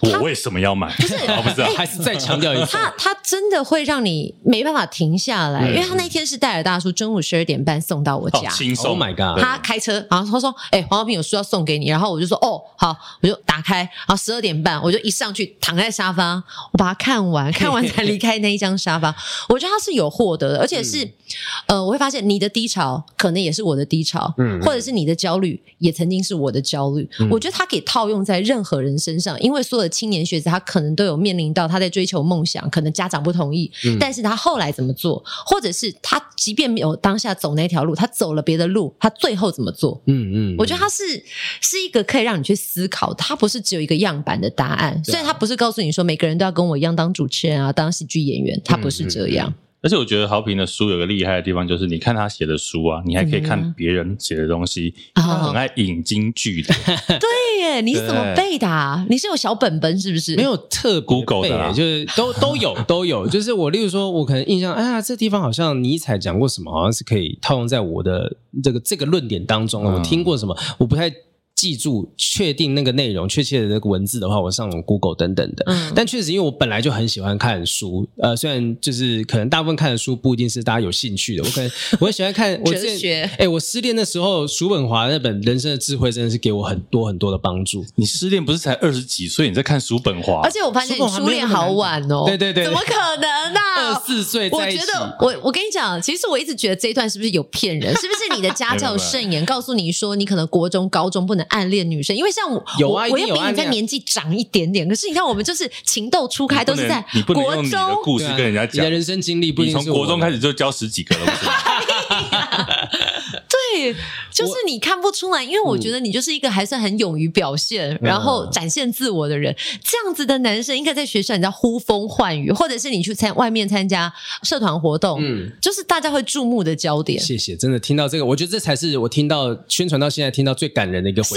我为什么要买？不是，不是，还是再强调一次，他他真的会让你没办法停下来，因为他那天是戴尔大叔中午十二点半送到我家，轻松，Oh my god！他开车，然后他说：“哎，黄浩平有书要送给你。”然后我就说：“哦，好。”我就打开，然后十二点半，我就一上去躺在沙发，我把它看完，看完才离开那一张沙发。我觉得他是有获得的，而且是，呃，我会发现你的低潮可能也是我的低潮，嗯，或者是你的焦虑也曾经是我的焦虑。我觉得他可以套用在任何人身上，因为所有的青年学子他可能都有面临到他在追求梦想，可能家长不同意，但是他后来怎么做，或者是他即便没有当下走那条路，他走了别的路，他最后怎么做？嗯嗯，我觉得他是是一个可以让你去思考，他不是只有一个样板的答案，虽然他不是告诉你说每个人都要跟我一样当主持人啊，当喜剧演员，他不是这样。而且我觉得豪平的书有个厉害的地方，就是你看他写的书啊，你还可以看别人写的东西，他很爱引经据典。对耶，你是怎么背的啊？你是有小本本是不是？没有特 Google 的，就是都都有 都有。就是我例如说，我可能印象，哎呀，这地方好像尼采讲过什么，好像是可以套用在我的这个这个论点当中。我听过什么，我不太。记住，确定那个内容，确切的那个文字的话，我上 Google 等等的。嗯，但确实，因为我本来就很喜欢看书，呃，虽然就是可能大部分看的书不一定是大家有兴趣的，我可能 我很喜欢看我哲学。哎，我失恋的时候，叔本华那本《人生的智慧》真的是给我很多很多的帮助。你失恋不是才二十几岁，你在看叔本华？而且我发现你初恋好晚哦。对对对，怎么可能呢？二十四岁在一起。我觉得，我我跟你讲，其实我一直觉得这一段是不是有骗人？是不是你的家教 慎言，告诉你说你可能国中、高中不能暗恋女生？因为像我，有啊，我又比你在年纪长一点点。可是你看，我们就是情窦初开，都是在国中。你的故事跟人家讲，你的人生经历不一定是从国中开始就交十几个了，不是吗？对，就是你看不出来，因为我觉得你就是一个还算很勇于表现，然后展现自我的人。这样子的男生应该在学校，你知道呼风唤雨，或者是你去参外面参加社团活动，嗯，就是大家会注目的焦点。谢谢，真的听到这个，我觉得这才是我听到宣传到现在听到最感人的一个回复。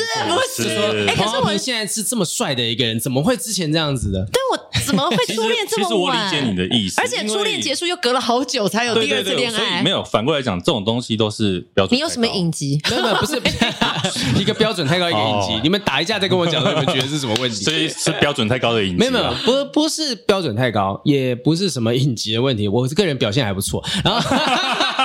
是不是？哎，可是我们现在是这么帅的一个人，怎么会之前这样子的？对，我怎么会初恋这么晚？其实我理解你的意思，而且初恋结束又隔了好久才有第二次恋爱。所以没有，反过来讲，这种东西都是标准。你有什么影集？没有没有，不是 一个标准太高一个影集。你们打一架再跟我讲，你们觉得是什么问题？所以是标准太高的影集。没有没有，不不是标准太高，也不是什么影集的问题。我个人表现还不错。然后。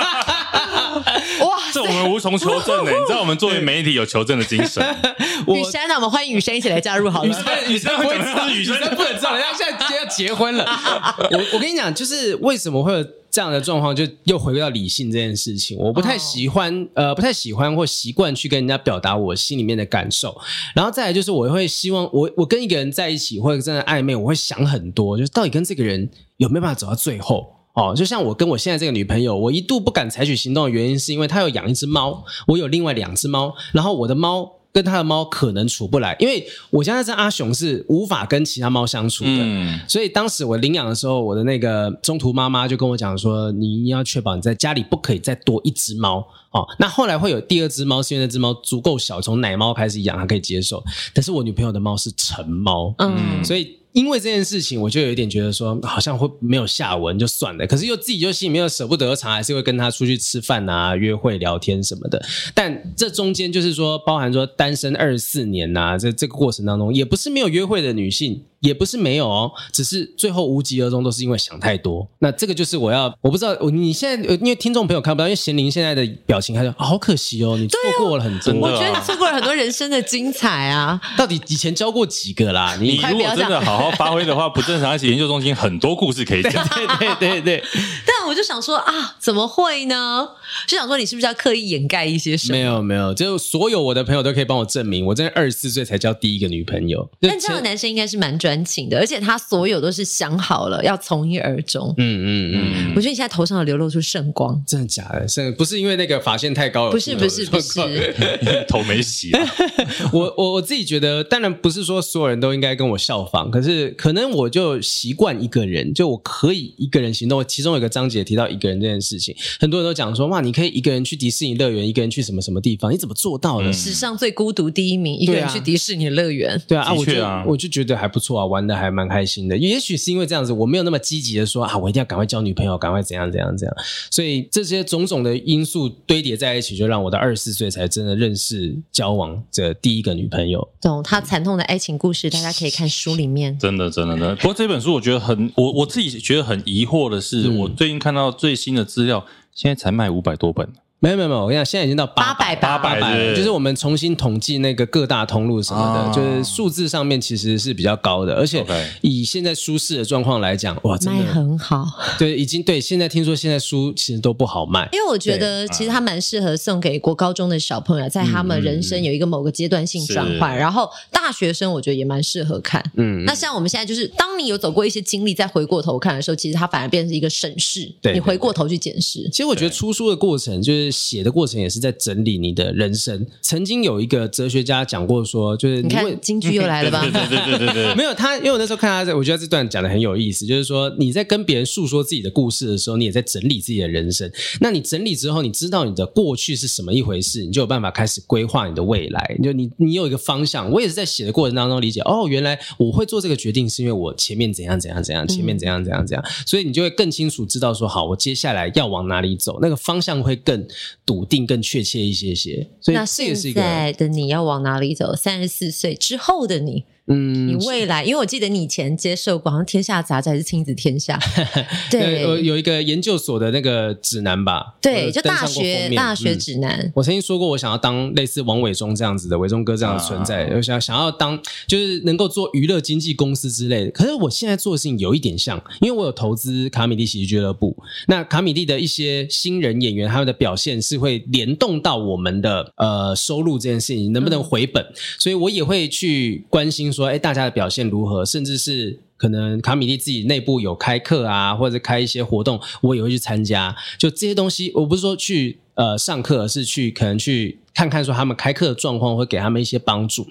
这我们无从求证的，你知道我们作为媒体有求证的精神。雨珊，那我们欢迎雨珊一起来加入好了。雨珊，雨珊不会知道，雨珊不能知道，人家现在要结婚了。我我跟你讲，就是为什么会有这样的状况，就又回归到理性这件事情。我不太喜欢，呃，不太喜欢或习惯去跟人家表达我心里面的感受。然后再来就是，我会希望我我跟一个人在一起或者真的暧昧，我会想很多，就是到底跟这个人有没有办法走到最后。哦，就像我跟我现在这个女朋友，我一度不敢采取行动的原因，是因为她有养一只猫，我有另外两只猫，然后我的猫跟她的猫可能处不来，因为我家那只阿雄是无法跟其他猫相处的，嗯、所以当时我领养的时候，我的那个中途妈妈就跟我讲说，你你要确保你在家里不可以再多一只猫哦。那后来会有第二只猫，是因为那只猫足够小，从奶猫开始养，它可以接受。但是我女朋友的猫是成猫，嗯，所以。因为这件事情，我就有一点觉得说，好像会没有下文就算了。可是又自己就心里面又舍不得，常还是会跟他出去吃饭啊、约会、聊天什么的。但这中间就是说，包含说单身二十四年呐、啊，这这个过程当中，也不是没有约会的女性。也不是没有哦，只是最后无疾而终，都是因为想太多。那这个就是我要，我不知道，你现在因为听众朋友看不到，因为贤玲现在的表情，他说、哦、好可惜哦，你错过了很多。我觉得你错过了很多人生的精彩啊！到底以前教过几个啦？你，你如果真的好好发挥的话，不正常而且研究中心很多故事可以讲。对对对对，对。但我就想说啊，怎么会呢？就想说你是不是要刻意掩盖一些什么？没有没有，就所有我的朋友都可以帮我证明，我真的二十四岁才交第一个女朋友。但这样的男生应该是蛮专情的，而且他。所有都是想好了要从一而终。嗯嗯嗯，我觉得你现在头上的流露出圣光，真的假的？是不是因为那个发线太高了？不是不是不是，头没洗。我我我自己觉得，当然不是说所有人都应该跟我效仿，可是可能我就习惯一个人，就我可以一个人行动。其中有一个章节提到一个人这件事情，很多人都讲说哇，你可以一个人去迪士尼乐园，一个人去什么什么地方，你怎么做到的？史上最孤独第一名，一个人去迪士尼乐园。对啊，我觉得我就觉得还不错啊，玩的还蛮开心。的，也许是因为这样子，我没有那么积极的说啊，我一定要赶快交女朋友，赶快怎样怎样怎样。所以这些种种的因素堆叠在一起，就让我的二十四岁才真的认识交往这第一个女朋友。懂他惨痛的爱情故事，大家可以看书里面。真的，真的，真的。不过这本书我觉得很，我我自己觉得很疑惑的是，嗯、我最近看到最新的资料，现在才卖五百多本。没有没有没有，我跟你讲，现在已经到八百八百了，就是我们重新统计那个各大通路什么的，哦、就是数字上面其实是比较高的，而且以现在舒适的状况来讲，哇，真的卖很好。对，已经对，现在听说现在书其实都不好卖，因为我觉得其实它蛮适合送给国高中的小朋友，在他们人生有一个某个阶段性转换，嗯、然后大学生我觉得也蛮适合看。嗯，那像我们现在就是，当你有走过一些经历，再回过头看的时候，其实它反而变成一个审视，对，你回过头去检视。其实我觉得出书的过程就是。写的过程也是在整理你的人生。曾经有一个哲学家讲过说，就是你看京剧又来了吧？对对对对对，没有他，因为我那时候看他，我觉得这段讲的很有意思，就是说你在跟别人诉说自己的故事的时候，你也在整理自己的人生。那你整理之后，你知道你的过去是什么一回事，你就有办法开始规划你的未来。就你你有一个方向。我也是在写的过程当中理解，哦，原来我会做这个决定是因为我前面怎样怎样怎样，前面怎样怎样怎样，所以你就会更清楚知道说，好，我接下来要往哪里走，那个方向会更笃定、更确切一些些。所以。那现在的你要往哪里走？三十四岁之后的你。嗯，你未来，因为我记得你以前接受过好像《天下杂志》还是《亲子天下》，对，有有一个研究所的那个指南吧？对，就大学大学指南、嗯。我曾经说过，我想要当类似王伟忠这样子的伟忠哥这样的存在，我、啊、想想要当就是能够做娱乐经纪公司之类的。可是我现在做的事情有一点像，因为我有投资卡米蒂喜剧俱乐部，那卡米蒂的一些新人演员他们的表现是会联动到我们的呃收入这件事情能不能回本，嗯、所以我也会去关心。说哎，大家的表现如何？甚至是可能卡米地自己内部有开课啊，或者开一些活动，我也会去参加。就这些东西，我不是说去呃上课，而是去可能去看看说他们开课的状况，会给他们一些帮助。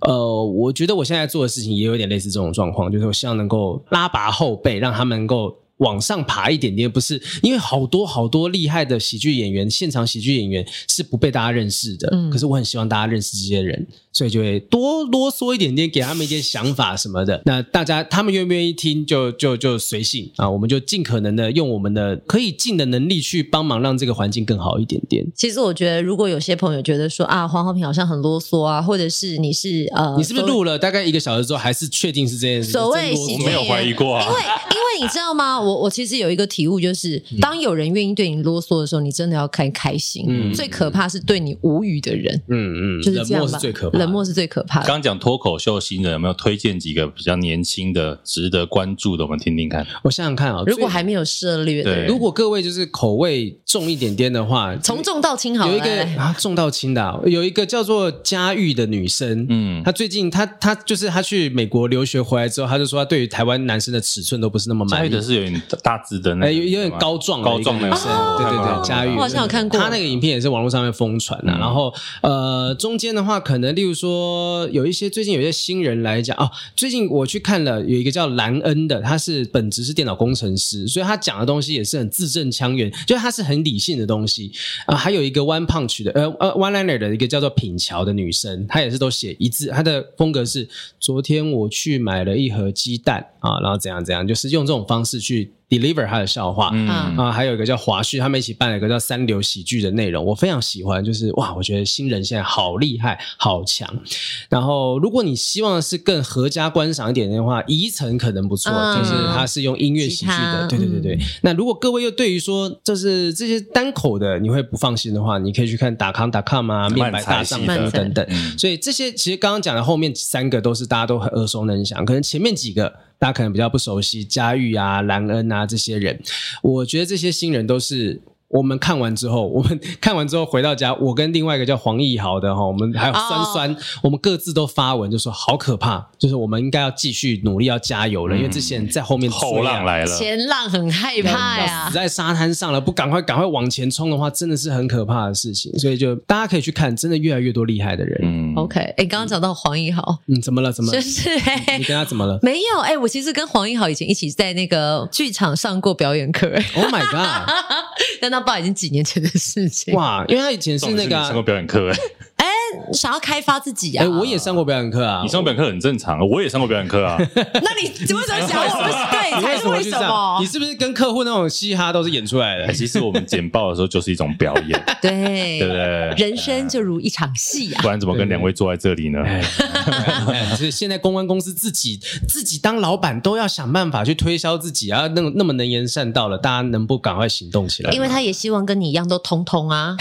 呃，我觉得我现在做的事情也有点类似这种状况，就是我希望能够拉拔后辈，让他们能够往上爬一点点。不是因为好多好多厉害的喜剧演员，现场喜剧演员是不被大家认识的。嗯，可是我很希望大家认识这些人。所以就会多啰嗦一点点，给他们一点想法什么的。那大家他们愿不愿意听就，就就就随性啊。我们就尽可能的用我们的可以尽的能力去帮忙，让这个环境更好一点点。其实我觉得，如果有些朋友觉得说啊，黄浩平好像很啰嗦啊，或者是你是呃，你是不是录了大概一个小时之后，还是确定是这件事？所谓我没有怀疑过啊。因为因为你知道吗？我我其实有一个体悟，就是当有人愿意对你啰嗦的时候，你真的要开开心。嗯，最可怕是对你无语的人。嗯嗯，就是这样吧。冷漠是最可怕的。冷漠是最可怕的。刚讲脱口秀新人有没有推荐几个比较年轻的、值得关注的？我们听听看。我想想看啊，如果还没有涉猎的，如果各位就是口味重一点点的话，从重到轻好了。有一个啊，重到轻的、啊，有一个叫做佳玉的女生，嗯，她最近她她就是她去美国留学回来之后，她就说她对于台湾男生的尺寸都不是那么满意。佳玉的是有点点大只的那，有有点高壮高壮的女生，对对对，佳玉，我好像有看过，她那个影片也是网络上面疯传的。然后呃，中间的话，可能例如说有一些最近有一些新人来讲哦，最近我去看了有一个叫兰恩的，他是本职是电脑工程师，所以他讲的东西也是很字正腔圆，就他是很理性的东西啊。还有一个 One Punch 的呃呃 One Liner 的一个叫做品乔的女生，她也是都写一字，她的风格是昨天我去买了一盒鸡蛋啊，然后怎样怎样，就是用这种方式去。Deliver 他的笑话，嗯啊，还有一个叫华旭，他们一起办了一个叫三流喜剧的内容，我非常喜欢，就是哇，我觉得新人现在好厉害，好强。然后，如果你希望是更合家观赏一点的话，宜城可能不错，嗯、就是他是用音乐喜剧的，对对对对。嗯、那如果各位又对于说就是这些单口的你会不放心的话，你可以去看达康达康啊，面白大丈夫等等。所以这些其实刚刚讲的后面三个都是大家都很耳熟能详，可能前面几个。大家可能比较不熟悉佳玉啊、兰恩啊这些人，我觉得这些新人都是。我们看完之后，我们看完之后回到家，我跟另外一个叫黄义豪的哈，我们还有酸酸，oh. 我们各自都发文就说好可怕，就是我们应该要继续努力，要加油了，嗯、因为这些人在后面后浪来了，前浪很害怕呀，死在沙滩上了，不赶快赶快往前冲的话，真的是很可怕的事情。所以就大家可以去看，真的越来越多厉害的人。嗯，OK，哎，刚刚讲到黄义豪，嗯，怎么了？怎么了？就是哎，你跟他怎么了？没有哎，我其实跟黄义豪以前一起在那个剧场上过表演课。Oh my god！但他爸已经几年前的事情。哇，因为他以前是那个上过表演课哎，哎，想要开发自己啊，哎，我也上过表演课啊，你上过表演课很正常，我也上过表演课啊，那你为什么想我们对？才是为什么？你是不是跟客户那种嘻哈都是演出来的？其实我们简报的时候就是一种表演，对对不对？人生就如一场戏啊，不然怎么跟两位坐在这里呢？是现在公关公司自己自己当老板都要想办法去推销自己啊，那那么能言善道了，大家能不赶快行动起来？因为他也希望跟你一样都通通啊。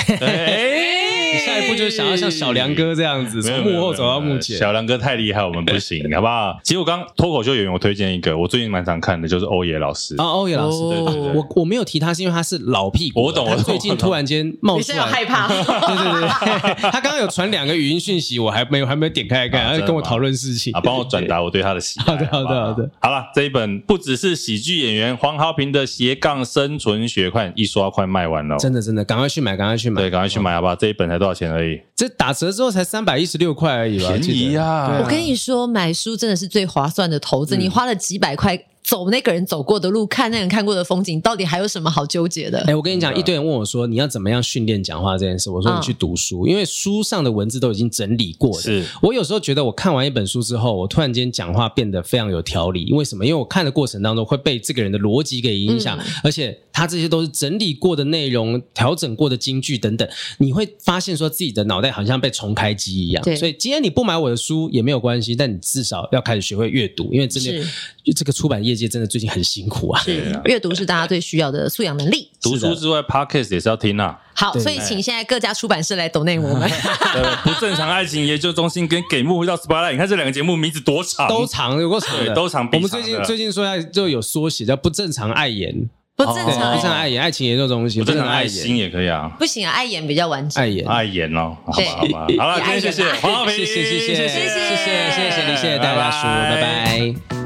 你下一步就是想要像小梁哥这样子，从幕后走到幕前。小梁哥太厉害，我们不行，好不好？其实我刚脱口秀演员，我推荐一个，我最近蛮常看的，就是欧爷老师啊，欧爷老师，对对对，我我没有提他，是因为他是老屁股，我懂。我最近突然间冒出来，害怕。对 对对，他刚刚有传两个语音讯息，我还没有还没有点开来看，然后跟我讨论事情啊，帮我转达我对他的喜爱。好的好的好的，好了，这一本不只是喜剧演员黄豪平的斜杠生存学，快一刷快卖完了，真的真的，赶快去买，赶快去买，对，赶快去买，好不好？这一本才多少钱而已？这打折之后才三百一十六块而已吧，便宜呀！啊、我跟你说，买书真的是最划算的投资，嗯、你花了几百块。走那个人走过的路，看那个人看过的风景，到底还有什么好纠结的？哎，我跟你讲，一堆人问我说，你要怎么样训练讲话这件事？我说你去读书，因为书上的文字都已经整理过了。是我有时候觉得，我看完一本书之后，我突然间讲话变得非常有条理。因为什么？因为我看的过程当中会被这个人的逻辑给影响，而且他这些都是整理过的内容、调整过的金句等等，你会发现说自己的脑袋好像被重开机一样。对，所以今天你不买我的书也没有关系，但你至少要开始学会阅读，因为真的这个出版业界真的最近很。辛苦啊！是阅读是大家最需要的素养能力。读书之外，Podcast 也是要听啊。好，所以请现在各家出版社来 donate 我们。不正常爱情研究中心跟给幕后到 Spotlight，你看这两个节目名字多长？都长，有够长的，都长。我们最近最近说要就有缩写，叫不正常爱研。不正常，不正常爱演，爱情研究中心。不正常爱心也可以啊。不行啊，爱演比较完整。爱演，爱演哦。好吧，好吧。好了，今天谢谢黄豪平，谢谢谢谢谢谢谢谢谢谢谢谢大家书，拜拜。